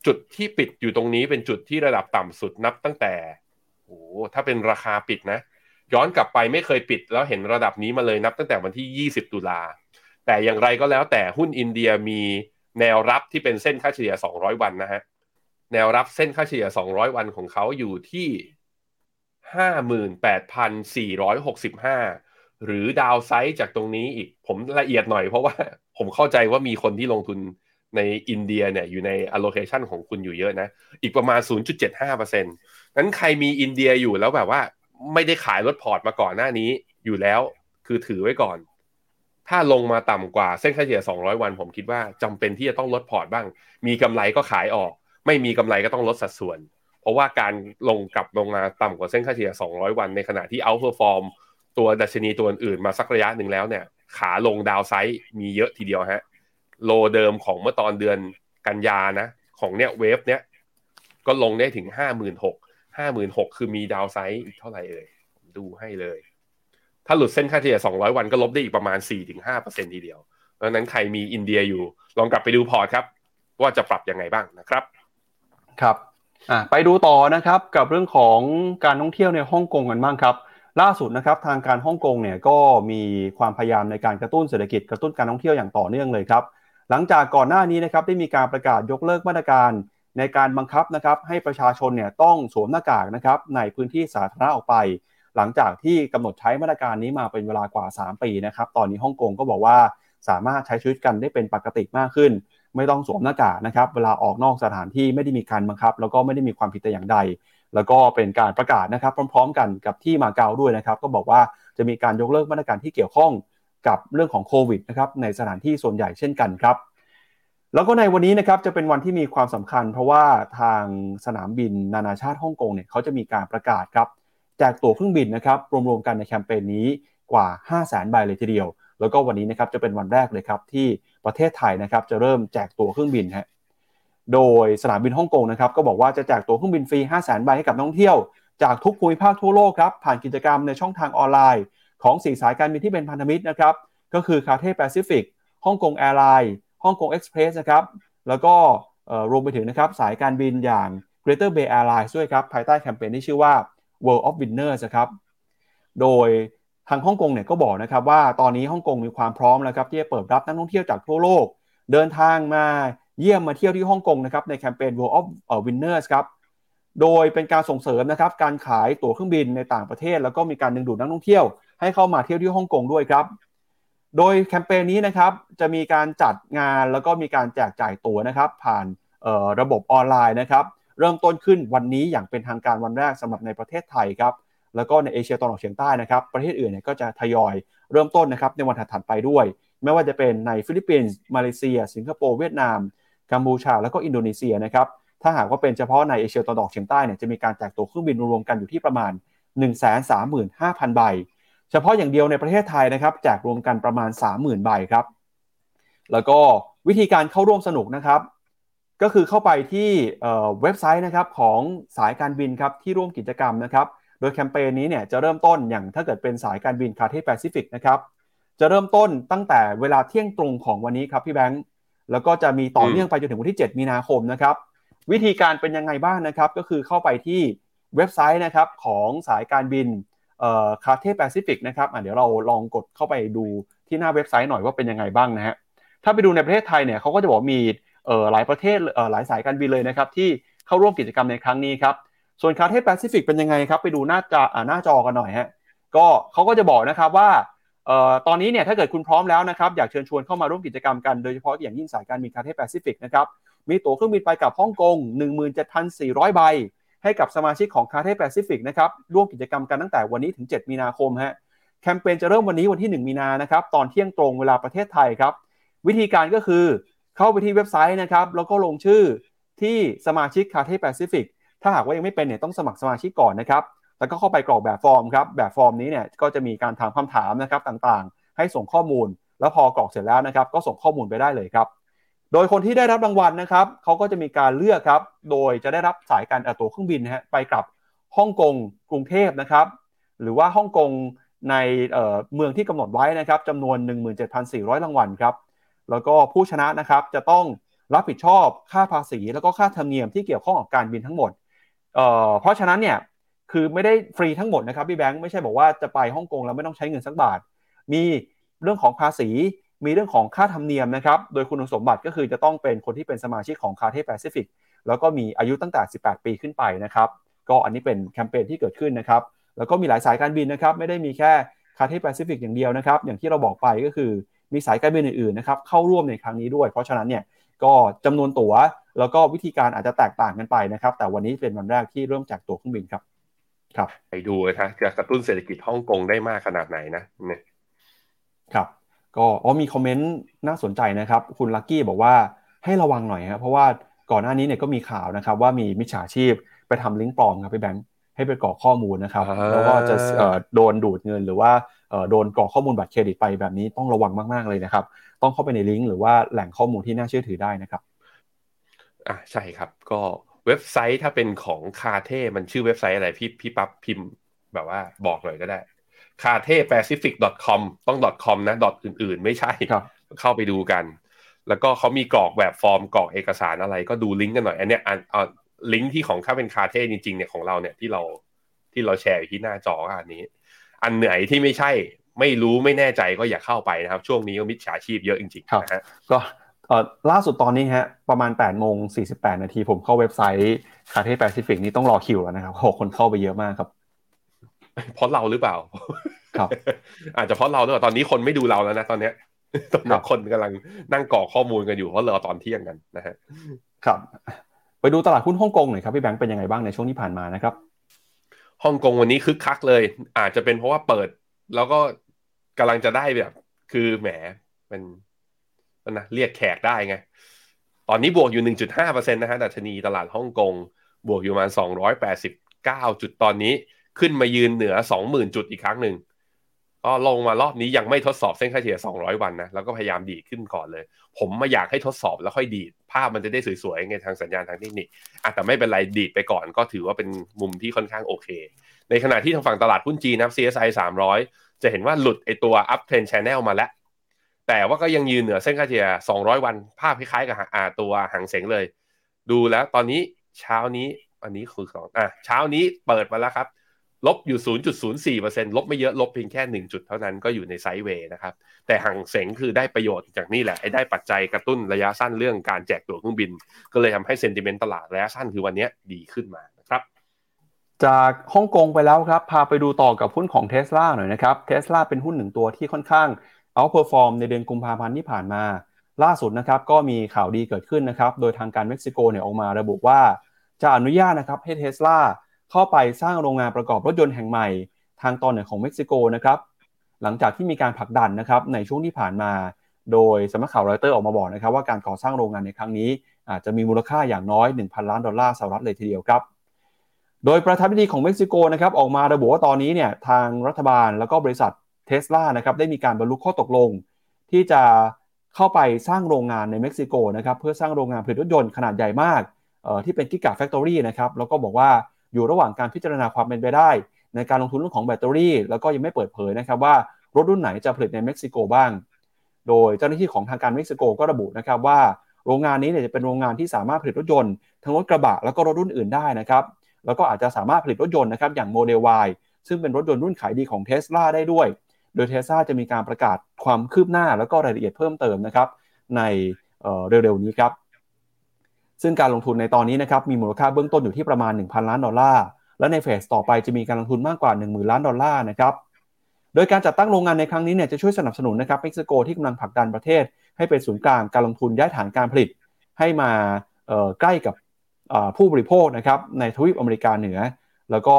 จุดที่ปิดอยู่ตรงนี้เป็นจุดที่ระดับต่ำสุดนับตั้งแต่โอ้ถ้าเป็นราคาปิดนะ ย้อนกลับไปไม่เคยปิดแล้วเห็นระดับนี้มาเลยนับตั้งแต่วันที่ 20 ตุลาแต่อย่างไรก็แล้วแต่หุ้นอินเดียมีแนวรับที่เป็นเส้นค่าเฉลี่ย 200 วันนะฮะ แนวรับเส้นค่าเฉลี่ย 200 วันของเขาอยู่ที่ 58,465 หรือ downside จากตรงนี้อีกผมละเอียดหน่อยเพราะว่าผมเข้าใจว่ามีคนที่ลงทุนในอินเดียเนี่ยอยู่ใน allocation ของคุณอยู่เยอะนะ อีกประมาณ 0.75%นั้นใครมีอินเดียอยู่แล้วแบบว่า ไม่ได้ขายลดพอร์ตมาก่อนหน้านี้อยู่แล้วคือถือไว้ก่อน ถ้าลงมาต่ำกว่าเส้นค่าเฉลี่ย 200 วัน ผมคิดว่าจำเป็นที่จะต้องลดพอร์ตบ้าง มีกำไรก็ขายออก ไม่มีกำไรก็ต้องลดสัดส่วน เพราะว่าการลงกลับลงมาต่ำกว่าเส้นค่าเฉลี่ย 200 วันในขณะที่ outperform ตัวดัชนีตัวอื่นมาสักระยะหนึ่งแล้วเนี่ย ขาลงดาวไซด์มีเยอะทีเดียวฮะ โลเดิมของเมื่อตอนเดือนกันยานะ ของเนี่ยเวฟเนี้ยก็ลงได้ถึงห้าหมื่นหกห้าหมื่นหกคือมีดาวไซด์อีกเท่าไหร่เอ่ยดูให้เลย ถ้าหลุดเส้นค่าเฉลี่ย 200 วันก็ลบได้อีกประมาณ 4-5%ทีเดียวดังนั้นใครมีอินเดียอยู่ ลองกลับไปดูพอร์ตครับ ว่าจะปรับยังไงบ้างนะครับ ครับอะไปดูต่อนะครับกับเรื่องของการท่องเที่ยวในฮ่องกงกันบ้างครับ ล่าสุดนะครับทางการฮ่องกงเนี่ยก็มีความพยายามในการกระตุ้นเศรษฐกิจกระตุ้นการท่องเที่ยวอย่างต่อเนื่องเลยครับ หลังจากก่อนหน้านี้นะครับได้มีการประกาศยกเลิกมาตรการในการบังคับนะครับให้ประชาชนเนี่ยต้องสวมหน้ากากนะครับในพื้นที่สาธารณะออกไป หลังจากที่กำหนดใช้มาตรการนี้มาเป็นเวลากว่า 3 ปีนะครับตอนนี้ฮ่องกงก็บอกว่าสามารถใช้ชีวิตกันได้เป็นปกติมากขึ้น ไม่ต้องสวมหน้ากากนะครับ เวลาออกนอกสถานที่ไม่ได้มีการบังคับ แล้วก็ไม่ได้มีความผิดแต่อย่างใด แล้วก็เป็นการประกาศนะครับพร้อม ๆ กันกับที่มาเก๊าด้วยนะครับ ก็บอกว่าจะมีการยกเลิกมาตรการที่เกี่ยวข้องกับเรื่องของโควิดนะครับในสถานที่ส่วนใหญ่เช่นกันครับ แล้วก็ในวันนี้นะครับจะเป็นวันที่มีความสำคัญ เพราะว่าทางสนามบินนานาชาติฮ่องกงเนี่ยเขาจะมีการประกาศครับแจกตั๋วเครื่องบินนะครับรวมๆกันในแคมเปญนี้กว่า 5 0 0 0 0 0ใบเลยทีเดียว แล้วก็วันนี้นะครับจะเป็นวันแรกเลยครับที่ ประเทศไทยนะครับจะเริ่มแจกตั๋วเครื่องบินฮะโดยสนามบินฮ่องกงนะครับก็บอกว่าจะแจกตั๋วเครื่องบินฟรี 5 0 0 0 0 0ใบให้กับนักท่องเที่ยว จากทุกภูมิภาคทั่วโลกครับผ่านกิจกรรมในช่องทางออนไลน์ ของสีสายการบินที่เป็นพันธมิตรนะครับก็คือ Cathay Pacific Hong Kong Airlines Hong Kong Express นะครับแล้วก็รวมไปถึงนะครับสายการบินอย่าง Greater Bay Airlines ด้วยครับภายใต้แคมเปญที่ชื่อว่า World of Winners นะครับโดย ทางฮ่องกงเนี่ยก็บอกนะครับว่าตอนนี้ฮ่องกงมีความพร้อมแล้วครับที่จะเปิดรับนักท่องเที่ยวจากทั่วโลก เดินทางมาเยี่ยมมาเที่ยวที่ฮ่องกงนะครับในแคมเปญ World of Winners ครับโดยเป็นการส่งเสริมนะครับการขายตั๋วเครื่องบินในต่างประเทศ แล้วก็มีการดึงดูดนักท่องเที่ยว ให้เข้ามาเที่ยวที่ฮ่องกงด้วยครับ โดยแคมเปญนี้นะครับจะมีการจัดงานแล้วก็มีการแจกจ่ายตั๋วนะครับ ผ่านระบบออนไลน์นะครับ เริ่มต้นขึ้นวันนี้อย่างเป็นทางการวันแรกสำหรับในประเทศไทยครับ แล้วก็ในเอเชียตะวันออกเฉียงใต้นะครับประเทศอื่นเนี่ยก็จะทยอยเริ่มต้นนะครับในวันถัดๆไปด้วย ไม่ว่าจะเป็นในฟิลิปปินส์มาเลเซีย สิงคโปร์เวียดนาม กัมพูชา แล้วก็อินโดนีเซียนะครับถ้าหากว่าเป็นเฉพาะในเอเชียตะวันออกเฉียงใต้เนี่ยจะมีการแจกตั๋วเครื่องบินรวมกันอยู่ที่ประมาณ 135,000 ใบ เฉพาะอย่างเดียวในประเทศไทยนะครับแจกรวมกันประมาณ 30,000 ใบครับแล้วก็วิธีการเข้าร่วมสนุกนะครับ ก็คือเข้าไปที่เว็บไซต์นะครับของสายการบินครับที่ร่วมกิจกรรมนะครับ โดยแคมเปญนี้เนี่ยจะเริ่มต้นอย่างถ้าเกิดเป็นสายการบิน Cathay Pacific นะครับจะเริ่มต้นตั้งแต่เวลาเที่ยงตรงของวันนี้ครับพี่แบงค์แล้วก็จะมีต่อเนื่องไปจนถึงวันที่ 7 มีนาคมนะครับวิธีการเป็นยังไงบ้างนะครับ ก็คือเข้าไปที่เว็บไซต์นะครับของสายการบิน Cathay Pacific นะครับเดี๋ยวเราลองกดเข้าไปดูที่หน้าเว็บไซต์หน่อยว่าเป็นยังไงบ้างนะฮะถ้าไปดูในประเทศไทยเนี่ยเขาก็จะบอกมีหลายประเทศหลายสายการบินเลยนะครับที่เข้าร่วมกิจกรรมในครั้งนี้ครับ ส่วน Cathay Pacific เป็นยังไงครับ ไปดูหน้าจอหน้าจอกันหน่อยฮะก็เขาก็จะบอกนะครับว่าตอนนี้เนี่ยถ้าเกิดคุณพร้อมแล้วนะครับ อยากเชิญชวนเข้ามาร่วมกิจกรรมกันโดยเฉพาะอย่างยิ่งสายการบิน Cathay Pacific นะครับมีตั๋วเครื่องบินไปกลับฮ่องกง 17,400 ใบ ให้กับสมาชิกของ Cathay Pacific นะครับร่วมกิจกรรมกันตั้งแต่วันนี้ถึง 7 มีนาคมฮะแคมเปญจะเริ่มวันนี้วันที่ 1 มีนานะครับตอนเที่ยงตรงเวลาประเทศไทยครับวิธีการก็คือเข้าไปที่เว็บไซต์นะครับแล้วก็ลงชื่อที่สมาชิก Cathay Pacific ถ้าหากว่ายังไม่เป็นเนี่ยต้องสมัครสมาชิกก่อนนะครับ แล้วก็เข้าไปกรอกแบบฟอร์มครับ แบบฟอร์มนี้เนี่ยก็จะมีการถามคำถามนะครับต่างๆ ให้ส่งข้อมูล แล้วพอกรอกเสร็จแล้วนะครับ ก็ส่งข้อมูลไปได้เลยครับ โดยคนที่ได้รับรางวัลนะครับเขาก็จะมีการเลือกครับ โดยจะได้รับสายการตั๋วเครื่องบินนะฮะไปกลับฮ่องกงกรุงเทพนะครับ หรือว่าฮ่องกงในเมืองที่กำหนดไว้นะครับจำนวน 17,400 รางวัลครับแล้วก็ผู้ชนะนะครับจะต้องรับผิดชอบค่าภาษี แล้วก็ค่าธรรมเนียมที่เกี่ยวข้องกับการบินทั้งหมด เพราะฉะนั้นเนี่ยคือไม่ได้ฟรีทั้งหมดนะครับพี่แบงค์ไม่ใช่บอกว่าจะไปฮ่องกงแล้วไม่ต้องใช้เงินสักบาท มีเรื่องของภาษี มีเรื่องของค่าธรรมเนียมนะครับ โดยคุณสมบัติก็คือจะต้องเป็นคนที่เป็นสมาชิกของ Cathay Pacific แล้วก็มีอายุตั้งแต่ 18 ปีขึ้นไปนะครับ ก็อันนี้เป็นแคมเปญที่เกิดขึ้นนะครับ แล้วก็มีหลายสายการบินนะครับ ไม่ได้มีแค่ Cathay Pacific อย่างเดียวนะครับ อย่างที่เราบอกไปก็คือมีสายการบินอื่นๆนะครับเข้าร่วมในครั้งนี้ด้วย เพราะฉะนั้นเนี่ยก็จำนวนตั๋ว แล้วก็วิธีการอาจจะแตกต่างกันไปนะครับ แต่วันนี้เป็นวันแรกที่เริ่มแจกตั๋วเครื่องบินครับ ครับ ไปดูนะจะกระตุ้นเศรษฐกิจฮ่องกงได้มากขนาดไหนนะเนี่ยครับ ก็อ๋อมีคอมเมนต์น่าสนใจนะครับ คุณลักกี้บอกว่าให้ระวังหน่อยครับเพราะว่าก่อนหน้านี้เนี่ยก็มีข่าวนะครับ ว่ามีมิจฉาชีพไปทำลิงก์ปลอมครับพี่แบงค์ให้ไปกรอกข้อมูลนะครับ แล้วก็จะโดนดูดเงินหรือว่าโดนกรอกข้อมูลบัตรเครดิตไปแบบนี้ต้องระวังมาก ๆ เลยนะครับ ต้องเข้าไปในลิงก์หรือว่าแหล่งข้อมูลที่น่าเชื่อถือได้นะครับ อ่าใช่ครับ ก็เว็บไซต์ถ้าเป็นของ Cathay มันชื่อเว็บไซต์อะไรพี่พี่ปั๊บพิมพ์แบบว่าบอกหน่อยก็ได้ Cathay Pacific .com ต้อง .com นะ อื่นๆ ไม่ใช่เข้าไปดูกัน แล้วก็เขามีกรอกแบบฟอร์มกรอกเอกสารอะไร ก็ดูลิงก์กันหน่อย อันเนี้ยอันลิงก์ที่ของค่าเป็น Cathay จริงๆเนี่ยของเราเนี่ยที่เราที่เราแชร์อยู่ที่หน้าจออันนี้ อันไหนที่ไม่ใช่ไม่รู้ไม่แน่ใจก็อย่าเข้าไปนะครับ ช่วงนี้ก็มิจฉาชีพเยอะจริงๆนะฮะก็เอ่อล่าสุดตอนนี้ฮะประมาณ8โมง48นาทีผมเข้าเว็บไซต์คาเท่แปซิฟิกนี่ต้องรอคิวแล้วนะครับโหคนเข้าไปเยอะมากครับเพราะเราหรือเปล่า ครับ อาจจะเพราะเราด้วยตอนนี้คนไม่ดูเราแล้วนะตอนเนี้ยตอนนี้คนกำลังนั่งกรอกข้อมูลกันอยู่เพราะเราตอนเที่ยงกันนะฮะครับ ไปดูตลาดหุ้นฮ่องกงหน่อยครับพี่แบงค์เป็นยังไงบ้างในช่วงที่ผ่านมานะครับฮ่องกงวันนี้คึกคักเลย อาจจะเป็นเพราะว่าเปิด แล้วก็กำลังจะได้แบบ คือแหมเป็น นะเรียกแขกได้ไง ตอนนี้บวกอยู่ 1.5%นะฮะดัชนีตลาดฮ่องกง บวกอยู่ประมาณ289 จุดตอนนี้ขึ้นมายืนเหนือ 20,000 จุดอีกครั้งหนึ่งก็ลงมารอบนี้ยังไม่ทดสอบเส้นค่าเฉลี่ย 200 วันนะ แล้วก็พยายามดีดขึ้นก่อนเลย ผมมาอยากให้ทดสอบแล้วค่อยดีด ภาพมันจะได้สวยๆไงทางสัญญาณทางเทคนิคอะแต่ไม่เป็นไรดีดไปก่อนก็ถือว่าเป็นมุมที่ค่อนข้างโอเค ในขณะที่ทางฝั่งตลาดหุ้นจีนนะ CSI 300 จะเห็นว่าหลุดไอตัว up trend channel มาแล้ว แต่ว่าก็ยังยืนเหนือเส้นค่าเฉลี่ย 200 วัน ภาพคล้ายๆกับอาตัวหางเสงเลย ดูแล้วตอนนี้เช้านี้อันนี้คือสองอะเช้านี้เปิดมาแล้วครับ ลบอยู่ 0.04%ลบไม่เยอะลบเพียงแค่ 1 จุดเท่านั้นก็อยู่ในไซด์เวย์นะครับ แต่ห่างเสงคือได้ประโยชน์จากนี่แหละไอ้ได้ปัจจัยกระตุ้นระยะสั้นเรื่องการแจกตั๋วเครื่องบิน ก็เลยทำให้ sentiment ตลาดระยะสั้นคือวันนี้ดีขึ้นมานะครับจากฮ่องกงไปแล้วครับ พาไปดูต่อกับหุ้นของเท s l a หน่อยนะครับเท s l a เป็นหุ้นหนึ่งตัวที่ค่อนข้าง outperform ในเดือนกุมภาพันธ์ที่ผ่านมา ล่าสุดนะครับก็มีข่าวดีเกิดขึ้นนะครับ โดยทางการเม็กซิโกเนี่ยออกมาระบุว่า จะอนุญาตนะครับให้เท s l a เข้าไปสร้างโรงงานประกอบรถยนต์แห่งใหม่ ทางตอนเหนือของเม็กซิโกนะครับหลังจากที่มีการผลักดันนะครับในช่วงที่ผ่านมา โดยสำนักข่าวรอยเตอร์ออกมาบอกนะครับว่าการก่อสร้างโรงงานในครั้งนี้ อาจจะมีมูลค่าอย่างน้อย 1,000 ล้านดอลลาร์สหรัฐเลยทีเดียวครับโดยประธานาธิบดีของเม็กซิโกนะครับออกมาระบุว่าตอนนี้เนี่ยทางรัฐบาลแล้วก็บริษัท สลานะครับได้มีการบรรลุข้อตกลง ที่จะเข้าไปสร้างโรงงานในเม็กซิโกนะครับเพื่อสร้างโรงงานผลิตรถยนต์ขนาดใหญ่มากที่เป็น Gigafactory นะครับแล้วก็บอกว่าอยู่ระหว่างการพิจารณาความเป็นไปได้ ในการลงทุนเรื่องของแบตเตอรี่ แล้วก็ยังไม่เปิดเผยนะครับว่ารถรุ่นไหนจะผลิตในเม็กซิโกบ้าง โดยเจ้าหน้าที่ของทางการเม็กซิโกก็ระบุนะครับว่าโรงงานนี้เนี่ยจะเป็นโรงงานที่สามารถผลิตรถยนต์ทั้งรถกระบะแล้วก็รถรุ่นอื่นได้นะครับแล้วก็อาจจะสามารถผลิตรถยนต์นะครับอย่างโมเดล Y ซึ่งเป็นรถยนต์รุ่นขายดีของ Tesla ได้ด้วย โดยเท s l a จะมีการประกาศความคืบหน้าแล้วก็รายละเอียดเพิ่มเติมนะครับในเร็วๆนี้ครับ ซึ่งการลงทุนในตอนนี้นะครับมีมูลค่าเบื้องต้นอยู่ที่ประมาณ 1,000 ล้านดอลลาร์ และในเฟสต่อไปจะมีการลงทุนมากกว่า 10,000 ล้านดอลลาร์นะครับโดยการจัดตั้งโรงงานในครั้งนี้เนี่ยจะช่วยสนับสนุนนะครับเม็กซิโกที่กำลังผลักดันประเทศ ให้เป็นศูนย์กลางการลงทุนย้ายฐานการผลิต ให้มาใกล้กับผู้บริโภคนะครับในทวีปอเมริกาเหนือ แล้วก็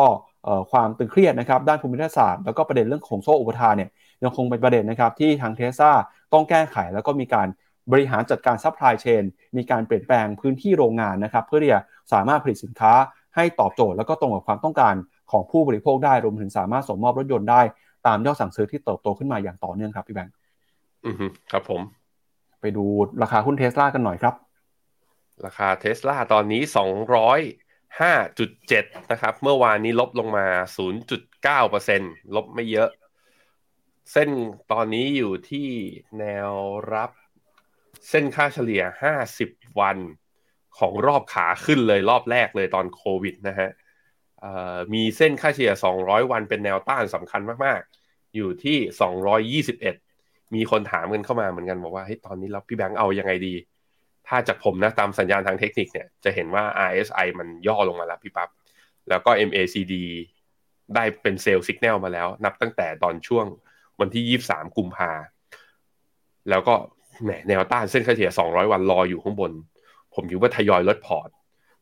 ความตึงเครียดนะครับด้านภูมิรัฐศาสตร์แล้วก็ประเด็นเรื่องของโซ่อุปทานเนี่ยยังคงเป็นประเด็นนะครับที่ทางเทสซาต้องแก้ไข แล้วก็มีการบริหารจัดการ supply chain มีการเปลี่ยนแปลงพื้นที่โรงงานนะครับเพื่อที่จะสามารถผลิตสินค้าให้ตอบโจทย์ แล้วก็ตรงกับความต้องการของผู้บริโภคได้รวมถึงสามารถส่งมอบรถยนต์ได้ตามยอดสั่งซื้อที่เติบโตขึ้นมาอย่างต่อเนื่องครับพี่แบงค์อือครับผม ไปดูราคาหุ้นเทสลากันหน่อยครับ ราคาเทสลาตอนนี้สองร้อย ห้าจุดเจ็ดนะครับ เมื่อวานนี้ลบลงมาศูนย์จุดเก้าเปอร์เซ็นลบไม่เยอะ เส้นตอนนี้อยู่ที่แนวรับ เส้นค่าเฉลี่ยห้าสิบวันของรอบขาขึ้นเลยรอบแรกเลยตอนโควิดนะฮะมีเส้นค่าเฉลี่ย 200 วันเป็นแนวต้านสำคัญมาก ๆ อยู่ที่ 221 มีคนถามกันเข้ามาเหมือนกันบอกว่าเฮ้ยตอนนี้เราพี่แบงค์เอายังไงดี ถ้าจากผมนะตามสัญญาณทางเทคนิคเนี่ยจะเห็นว่า RSI มันย่อลงมาแล้วพี่ปับ๊บแล้วก็ MACD ได้เป็นเซลล์สัญญาณมาแล้ว นับตั้งแต่ตอนช่วงวันที่ 23 กุมภาแล้วก็แหมแนวต้านเส้นค่าเฉลี่ย 200 วันรออยู่ข้างบน ผมคิดว่าทยอยลดพอร์ต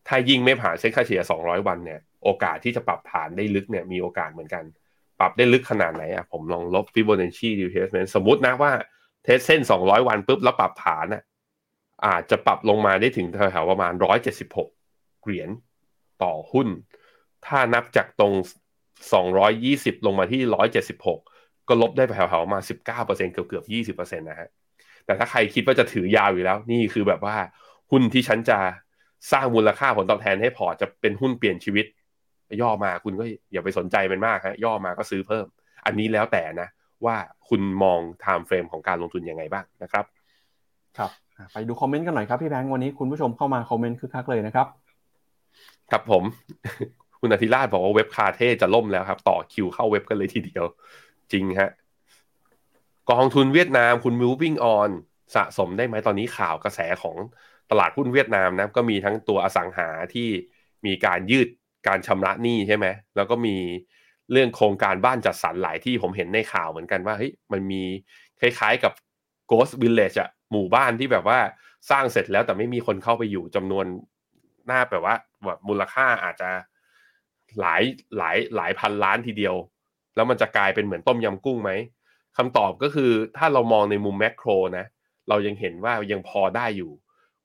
ถ้ายิ่งไม่ผ่านเส้นค่าเฉลี่ย 200 วันเนี่ย โอกาสที่จะปรับฐานได้ลึกเนี่ยมีโอกาสเหมือนกัน ปรับได้ลึกขนาดไหนอะผมลองลบ Fibonacci retracement สมมตินะว่า test เส้น 200 วันปุ๊บแล้วปรับฐานอะ อาจจะปรับลงมาได้ถึงแถวๆประมาณ 176 เหรียญต่อหุ้น ถ้านับจากตรง 220 ลงมาที่ 176 ก็ลบได้แถวๆมา 19%เกือบเกือบ20%นะฮะ แต่ถ้าใครคิดว่าจะถือยาวอยู่แล้ว นี่คือแบบว่าหุ้นที่ฉันจะสร้างมูลค่าผลตอบแทนให้พอจะเป็นหุ้นเปลี่ยนชีวิต ย่อมาคุณก็อย่าไปสนใจมันมากฮะย่อมาก็ซื้อเพิ่ม อันนี้แล้วแต่นะว่าคุณมองไทม์เฟรมของการลงทุนยังไงบ้างนะครับ ครับไปดูคอมเมนต์กันหน่อยครับพี่แบงค์วันนี้คุณผู้ชมเข้ามาคอมเมนต์คึกคักเลยนะครับครับผม คุณอธิราชบอกว่าเว็บคาเท่จะล่มแล้วครับ ต่อคิวเข้าเว็บกันเลยทีเดียว จริงฮะกองทุนเวียดนามคุณ moving on สะสมได้ไหมตอนนี้ข่าวกระแสของตลาดหุ้นเวียดนามนะก็มีทั้งตัวอสังหาที่มีการยืดการชำระหนี้ใช่ไหมแล้วก็มีเรื่องโครงการบ้านจัดสรรหลายที่ผมเห็นในข่าวเหมือนกันว่าเฮ้ยมันมีคล้ายๆกับ Ghost Village อะหมู่บ้านที่แบบว่าสร้างเสร็จแล้วแต่ไม่มีคนเข้าไปอยู่จำนวนหน้าแบบว่าแบบมูลค่าอาจจะหลายหลายหลายพันล้านทีเดียว แล้วมันจะกลายเป็นเหมือนต้มยำกุ้งไหมคำตอบก็คือถ้าเรามองในมุมแมกโรนะเรายังเห็นว่ายังพอได้อยู่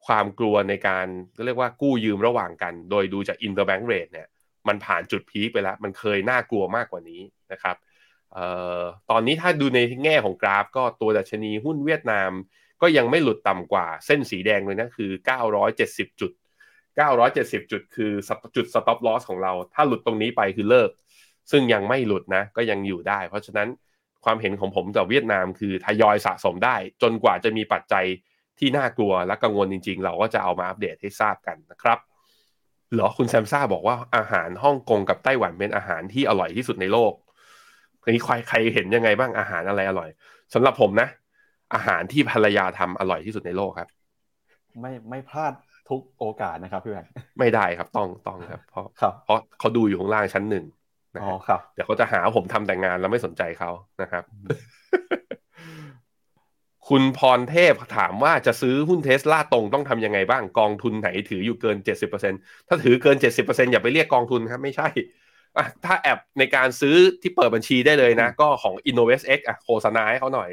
ความกลัวในการเรียกว่ากู้ยืมระหว่างกัน โดยดูจาก interbank rate เนี่ยมันผ่านจุดพีคไปแล้ว มันเคยน่ากลัวมากกว่านี้นะครับ ตอนนี้ถ้าดูในแง่ของกราฟ ก็ตัวดัชนีหุ้นเวียดนาม ก็ยังไม่หลุดต่ำกว่าเส้นสีแดงเลยนะ คือ 970 จุด 970 จุดคือจุด stop loss ของเรา ถ้าหลุดตรงนี้ไปคือเลิก ซึ่งยังไม่หลุดนะ ก็ยังอยู่ได้ เพราะฉะนั้นความเห็นของผมจากเวียดนามคือทยอยสะสมได้ จนกว่าจะมีปัจจัยที่น่ากลัวและกังวลจริง ๆ เราก็จะเอามาอัปเดตให้ทราบกันนะครับเหรอคุณแซมซ่าบอกว่าอาหารฮ่องกงกับไต้หวันเป็นอาหารที่อร่อยที่สุดในโลก นนี้ใครใครเห็นยังไงบ้างอาหารอะไรอร่อยสำหรับผมนะ อาหารที่ภรรยาทำอร่อยที่สุดในโลกครับ ไม่ไม่พลาดทุกโอกาสนะครับพี่แบงค์ไม่ได้ครับต้องต้องครับ เพราะเพราะเขาดูอยู่ข้างล่างชั้นหนึ่งนะครับเดี๋ยวเขาจะหาผมทำแต่งงานแล้วไม่สนใจเขานะครับ คุณพรเทพถามว่าจะซื้อหุ้นเทสลาตรงต้องทำยังไงบ้างกองทุนไหนถืออยู่เกินเจ็ดสิบเปอร์เซ็นถ้าถือเกินเจ็ดสิบเปอร์เซ็นอย่าไปเรียกกองทุนครับ ไม่ใช่ อะถ้าแอปในการซื้อที่เปิดบัญชีได้เลยนะ ก็ของ InnovestX อะโฆษณาให้เขาหน่อย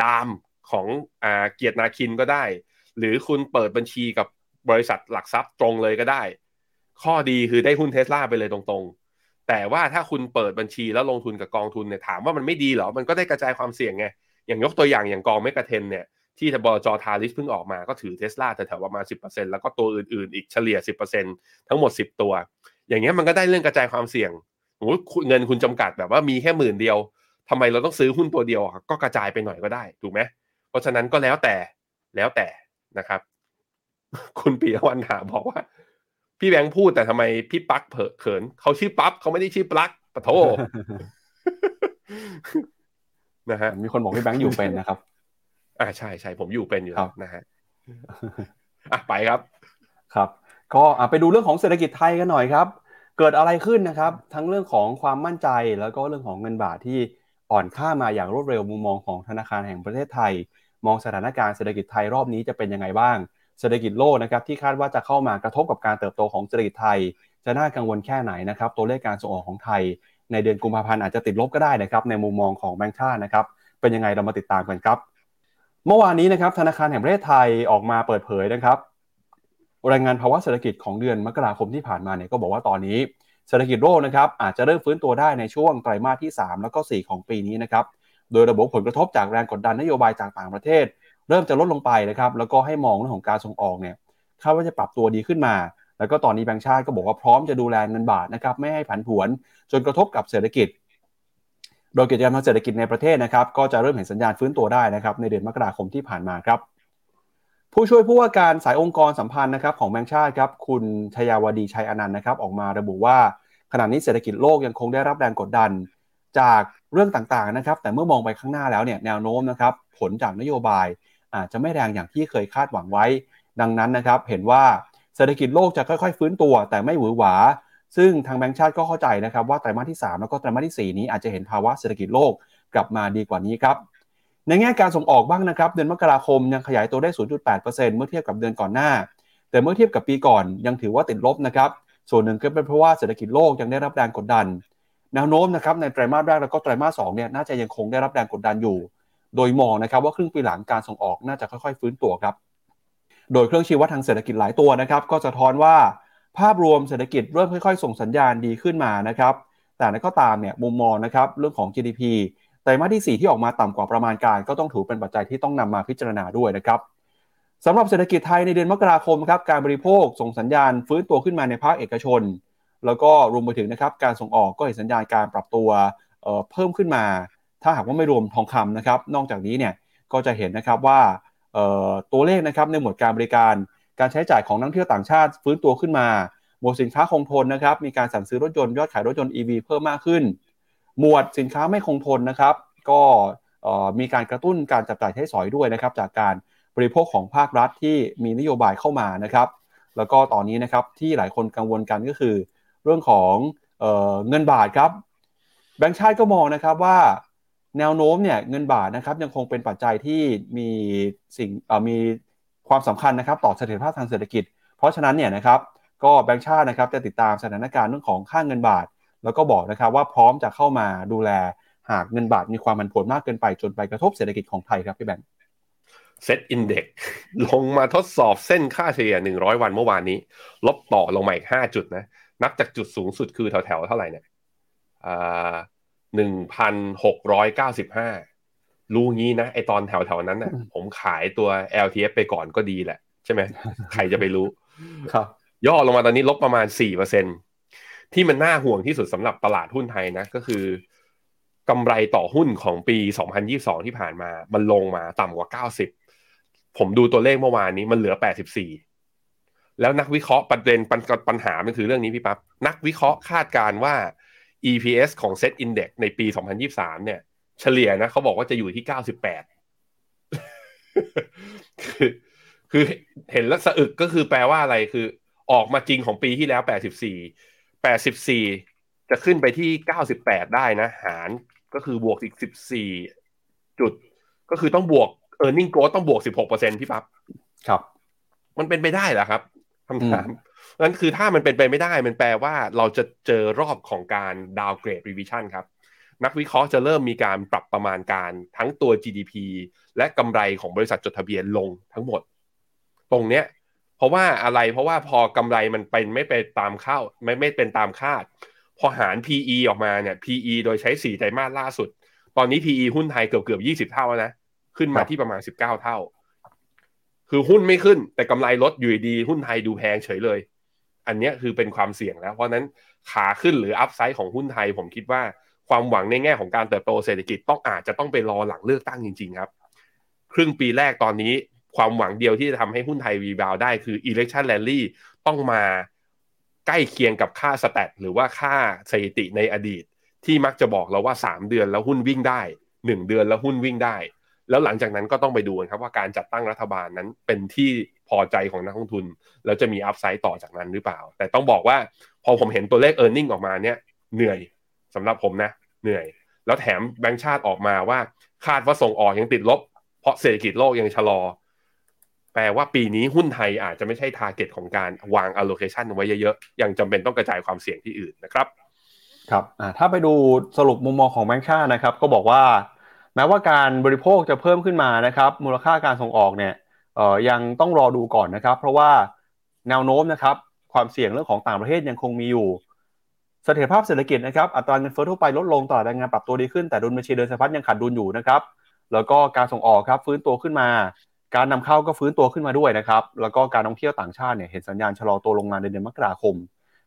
ดามของอ่าเกียรตินาคินก็ได้ หรือคุณเปิดบัญชีกับบริษัทหลักทรัพย์ตรงเลยก็ได้ ข้อดีคือได้หุ้นเทสลาไปเลยตรงๆ แต่ว่าถ้าคุณเปิดบัญชีแล้วลงทุนกับกองทุนเนี่ยถามว่ามันไม่ดีเหรอ มันก็ได้กระจายความเสี่ยงไง อย่างยกตัวอย่างอย่างกองเมกะเทนเนี่ยที่ทบจทาริสเพิ่งออกมาก็ถือเทสลาแถวๆประมาณ 10%แล้วก็ตัวอื่นๆ อีกเฉลี่ย 10%ทั้งหมด 10 ตัว อย่างเงี้ยมันก็ได้เรื่องกระจายความเสี่ยงโอ้เงินคุณจำกัดแบบว่ามีแค่หมื่นเดียวทำไมเราต้องซื้อหุ้นตัวเดียวก็กระจายไปหน่อยก็ได้ถูกไหมเพราะฉะนั้นก็แล้วแต่แล้วแต่นะครับ คุณปียวันถามบอกว่า พี่แบงค์พูดแต่ทำไมพี่ปักเผเขินเขาชื่อปั๊บเขาไม่ได้ชื่อปลั๊กปะโทนะฮะมีคนบอกพี่แบงค์อยู่เป็นนะครับ อ่าใช่ใช่ผมอยู่เป็นอยู่นะฮะอะไปครับ ครับ ก็ไปดูเรื่องของเศรษฐกิจไทยกันหน่อยครับ เกิดอะไรขึ้นนะครับ ทั้งเรื่องของความมั่นใจแล้วก็เรื่องของเงินบาทที่อ่อนค่ามาอย่างรวดเร็วมุมมองของธนาคารแห่งประเทศไทย มองสถานการณ์เศรษฐกิจไทยรอบนี้จะเป็นยังไงบ้าง เศรษฐกิจโลกนะครับที่คาดว่าจะเข้ามากระทบกับการเติบโตของเศรษฐกิจไทย จะน่ากังวลแค่ไหนนะครับ ตัวเลขการส่งออกของไทย ในเดือนกุมภาพันธ์อาจจะติดลบก็ได้นะครับ ในมุมมองของแบงก์ชาตินะครับ เป็นยังไงเรามาติดตามกันครับ เมื่อวานนี้นะครับธนาคารแห่งประเทศไทยออกมาเปิดเผยนะครับ รายงานภาวะเศรษฐกิจของเดือนมกราคมที่ผ่านมาเนี่ยก็บอกว่าตอนนี้เศรษฐกิจโลกนะครับอาจจะเริ่มฟื้นตัวได้ในช่วงไตรมาสที่ 3 แล้วก็ 4 ของปีนี้นะครับโดยระบบผลกระทบจากแรงกดดันนโยบายจากต่างประเทศ เริ่มจะลดลงไปนะครับแล้วก็ให้มองเรื่องของการส่งออกเนี่ยคาดว่าจะปรับตัวดีขึ้นมา แล้วก็ตอนนี้แบงก์ชาติก็บอกว่าพร้อมจะดูแลเงินบาทนะครับไม่ให้ผันผวน จนกระทบกับเศรษฐกิจ โดยกิจกรรมทางเศรษฐกิจในประเทศนะครับก็จะเริ่มเห็นสัญญาณฟื้นตัวได้นะครับในเดือนมกราคมที่ผ่านมาครับ ผู้ช่วยผู้ว่าการสายองค์กรสัมพันธ์นะครับของแบงค์ชาติครับคุณชยาวดีชัยอนันต์นะครับออกมาระบุว่าขณะนี้เศรษฐกิจโลกยังคงได้รับแรงกดดันจากเรื่องต่างๆนะครับ แต่เมื่อมองไปข้างหน้าแล้วเนี่ยแนวโน้มนะครับผลจากนโยบายอาจจะไม่แรงอย่างที่เคยคาดหวังไว้ ดังนั้นนะครับเห็นว่าเศรษฐกิจโลกจะค่อยๆ ฟื้นตัว แต่ไม่หวือหวา ซึ่งทางแบงก์ชาติก็เข้าใจนะครับว่าไตรมาสที่ 3 แล้วก็ไตรมาสที่ 4 นี้อาจจะเห็นภาวะเศรษฐกิจโลกกลับมาดีกว่านี้ครับ ในแง่การส่งออกบ้างนะครับ เดือนมกราคมยังขยายตัวได้ 0.8%เมื่อเทียบกับเดือนก่อนหน้า แต่เมื่อเทียบกับปีก่อนยังถือว่าติดลบนะครับ ส่วนหนึ่งก็เป็นเพราะว่าเศรษฐกิจโลกยังได้รับแรงกดดัน แนวโน้มนะครับในไตรมาสแรกแล้วก็ไตรมาสสองเนี่ยน่าจะยังคงได้รับแรงกดดันอยู่ โดยมองนะครับว่าครึ่งปีหลังการส่งออกน่าจะค่อยๆ ฟื้นตัวครับ โดยเครื่องชี้วัดทางเศรษฐกิจหลายตัวนะครับ ก็จะท้อนว่า ภาพรวมเศรษฐกิจเริ่มค่อย ๆ ส่งสัญญาณดีขึ้นมานะครับ แต่นั้นก็ตามเนี่ยมุมมองนะครับเรื่องของ GDP ไตรมาสที่ 4 ที่ออกมาต่ำกว่าประมาณการ ก็ต้องถือเป็นปัจจัยที่ต้องนำมาพิจารณาด้วยนะครับสำหรับเศรษฐกิจไทยในเดือนมกราคมครับการบริโภคส่งสัญญาณฟื้นตัวขึ้นมาในภาคเอกชน แล้วก็รวมไปถึงนะครับการส่งออกก็เห็นสัญญาณการปรับตัวเเพิ่มขึ้นมา ถ้าหากว่าไม่รวมทองคำนะครับ นอกจากนี้เนี่ยก็จะเห็นนะครับว่าตัวเลขนะครับในหมวดการบริการ การใช้จ่ายของนักท่องเที่ยวต่างชาติฟื้นตัวขึ้นมาหมวดสินค้าคงทนนะครับมีการสั่งซื้อรถยนต์ยอดขายรถยนต์ EV เพิ่มมากขึ้น หมวดสินค้าไม่คงทนนะครับ ก็มีการกระตุ้นการจับจ่ายใช้สอยด้วยนะครับ จากการบริโภคของภาครัฐที่มีนโยบายเข้ามานะครับ แล้วก็ตอนนี้นะครับที่หลายคนกังวลกันก็คือ เรื่องของเออเงินบาทครับแบงค์ชาติก็มองนะครับว่าแนวโน้มเนี่ยเงินบาทนะครับยังคงเป็นปัจจัยที่มีสิ่งมีความสำคัญนะครับต่อเสถียรภาพทางเศรษฐกิจ เพราะฉะนั้นเนี่ยนะครับก็แบงค์ชาตินะครับจะติดตามสถานการณ์เรื่องของค่าเงินบาท แล้วก็บอกนะครับว่าพร้อมจะเข้ามาดูแลหากเงินบาทมีความผันผวนมากเกินไปจนไปกระทบเศรษฐกิจของไทยครับพี่แบงค์ SET Index ลงมาทดสอบเส้นค่าเฉลี่ย 100 วันเมื่อวานนี้ ลบต่อลงมาอีก 5 จุดนะ นับจากจุดสูงสุดคือแถวแถวเท่าไหร่เนี่ยอ่าหนึ่งพันหกร้อยเก้าสิบห้ารู้งี้นะ ไอตอนแถวแถวนั้นนะ่ะ ผมขายตัว LTF ไปก่อนก็ดีแหละ ใช่ไหม ใครจะไปรู้ ครับ ย่อลงมาตอนนี้ลบประมาณสี่เปอร์เซ็น ที่มันน่าห่วงที่สุดสำหรับตลาดหุ้นไทยนะก็คือกำไรต่อหุ้นของปี 2022 ที่ผ่านมา มันลงมาต่ำกว่า 90 ผมดูตัวเลขเมื่อวานนี้มันเหลือ 84 แล้วนักวิเคราะห์ประเด็นปัญหามันคือเรื่องนี้พี่ปับ๊บนักวิเคราะห์คาดการว่า EPS ของ Set Index ในปี 2023 เนี่ย เฉลี่ยนะเขาบอกว่าจะอยู่ที่ 98 คือคือเห็นแล้วสะอึกก็คือแปลว่าอะไรคือ ออกมาจริงของปีที่แล้ว 84 84จะขึ้นไปที่98ได้นะ หารก็คือบวกอีก14จุด ก็คือต้องบวก e a r n i n g growth ต้องบวก16%พี่ปับ๊บครับ มันเป็นไปได้เหรอครับคำถามนั่นคือถ้ามันเป็นไปไม่ได้มันแปลว่าเราจะเจอรอบของการดาวเกรดรีวิชั่นครับ นักวิเคราะห์จะเริ่มมีการปรับประมาณการทั้งตัว GDP และกำไรของบริษัทจดทะเบียนลงทั้งหมด ตรงเนี้ยเพ ราะว่าอะไรเพราะว่าพอกำไรมันเป็นไม่เป็นตามข้าวไม่ไม่เป็นตามคาด พอหาร PE ออกมาเนี่ย PE โดยใช้สี่ไตรมาสล่าสุด ตอนนี้ PE หุ้นไทยเกือบเกือบยี่สิบเท่าแล้วนะ ขึ้นมาที่ประมาณสิบเก้าเท่า คือหุ้นไม่ขึ้น แต่กำไรลดอยู่ดี หุ้นไทยดูแพงเฉยเลย อันนี้คือเป็นความเสี่ยงแล้ว เพราะนั้นขาขึ้นหรืออัพไซด์ของหุ้นไทยผมคิดว่าความหวังในแง่ของการเติบโตเศรษฐกิจต้องอาจจะต้องไปรอหลังเลือกตั้งจริง ๆ ครับ ครึ่งปีแรกตอนนี้ ความหวังเดียวที่จะทำให้หุ้นไทยรีบาวได้คือ election rally ต้องมาใกล้เคียงกับค่าสแตทหรือว่าค่าสถิติในอดีต ที่มักจะบอกเราว่า 3 เดือนแล้วหุ้นวิ่งได้ 1 เดือนแล้วหุ้นวิ่งได้ แล้วหลังจากนั้นก็ต้องไปดูครับว่าการจัดตั้งรัฐบาลนั้นเป็นที่พอใจของนักลงทุน แล้วจะมี upside ต่อจากนั้นหรือเปล่า แต่ต้องบอกว่าพอผมเห็นตัวเลข e a r n i n g ออกมาเนี่ยเหนื่อยสำหรับผมนะเหนื่อย แล้วแถมแบงก์ชาติออกมาว่าคาดว่าส่งออกยังติดลบ เพราะเศรษฐกิจโลกยังชะลอ แปลว่าปีนี้หุ้นไทยอาจจะไม่ใช่ target ของการวาง allocation ไว้เยอะๆ ยังจำเป็นต้องกระจายความเสี่ยงที่อื่นนะครับ ครับถ้าไปดูสรุปมุมมองของแบงก์ชาตินะครับ ก็บอกว่า แม้ว่าการบริโภคจะเพิ่มขึ้นมานะครับ มูลค่าการส่งออกเนี่ยยังต้องรอดูก่อนนะครับ เพราะว่าแนวโน้มนะครับความเสี่ยงเรื่องของต่างประเทศยังคงมีอยู่เสถียรภาพเศรษฐกิจนะครับอัตราเงินเฟ้อทั่วไปลดลงตลาดแรงงานปรับตัวดีขึ้นแต่ดุลบัญชีเดินสะพัดยังขาดดุลอยู่นะครับแล้วก็การส่งออกครับฟื้นตัวขึ้นมา การนำเข้าก็ฟื้นตัวขึ้นมาด้วยนะครับ แล้วก็การท่องเที่ยวต่างชาติเนี่ยเห็นสัญญาณชะลอตัวลงมาในเดือนมกราคม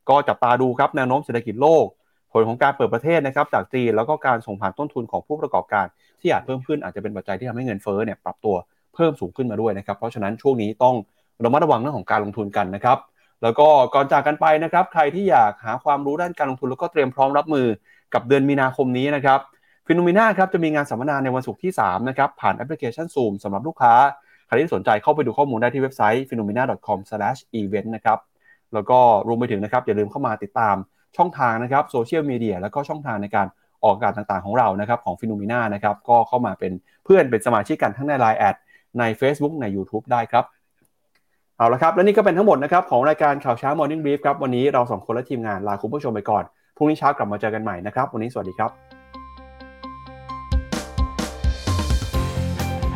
ก็จับตาดูครับแนวโน้มเศรษฐกิจโลก ผลของการเปิดประเทศนะครับจากจีนแล้วก็การส่งผ่านต้นทุนของผู้ประกอบการ ที่อาจเพิ่มขึ้นอาจจะเป็นปัจจัยที่ทำให้เงินเฟ้อเนี่ยปรับตัวเพิ่มสูงขึ้นมาด้วยนะครับ เพราะฉะนั้นช่วงนี้ต้องระมัดระวังเรื่องของการลงทุนกันนะครับแล้วก็ก่อนจากกันไปนะครับ ใครที่อยากหาความรู้ด้านการลงทุนแล้วก็เตรียมพร้อมรับมือกับเดือนมีนาคมนี้นะครับฟิโนเมนาครับจะมีงานสัมมนาในวันศุกร์ที่3นะครับผ่านแอปพลิเคชัน Zoom สำหรับลูกค้า ใครที่สนใจเข้าไปดูข้อมูลได้ที่เว็บไซต์ phenomena.com/event นะครับแล้วก็รวมไปถึงนะครับอย่าลืมเข้ามาติดตามช่องทางนะครับโซเชียลมีเดียแล้วก็ช่องทางในการออกอากาศต่างๆของเรานะครับของฟิโนเมนานะครับก็เข้ามาเป็นเพื่อนเป็นสมาชิกกันทั้งใน Line แอดใน Facebook ใน YouTube ได้ครับ เอาละครับ และนี่ก็เป็นทั้งหมดนะครับของรายการข่าวเช้า Morning Brief ครับ วันนี้เราสองคนและทีมงานลาคุณผู้ชมไปก่อน พรุ่งนี้เช้ากลับมาเจอกันใหม่นะครับ วันนี้สวัสดีครับ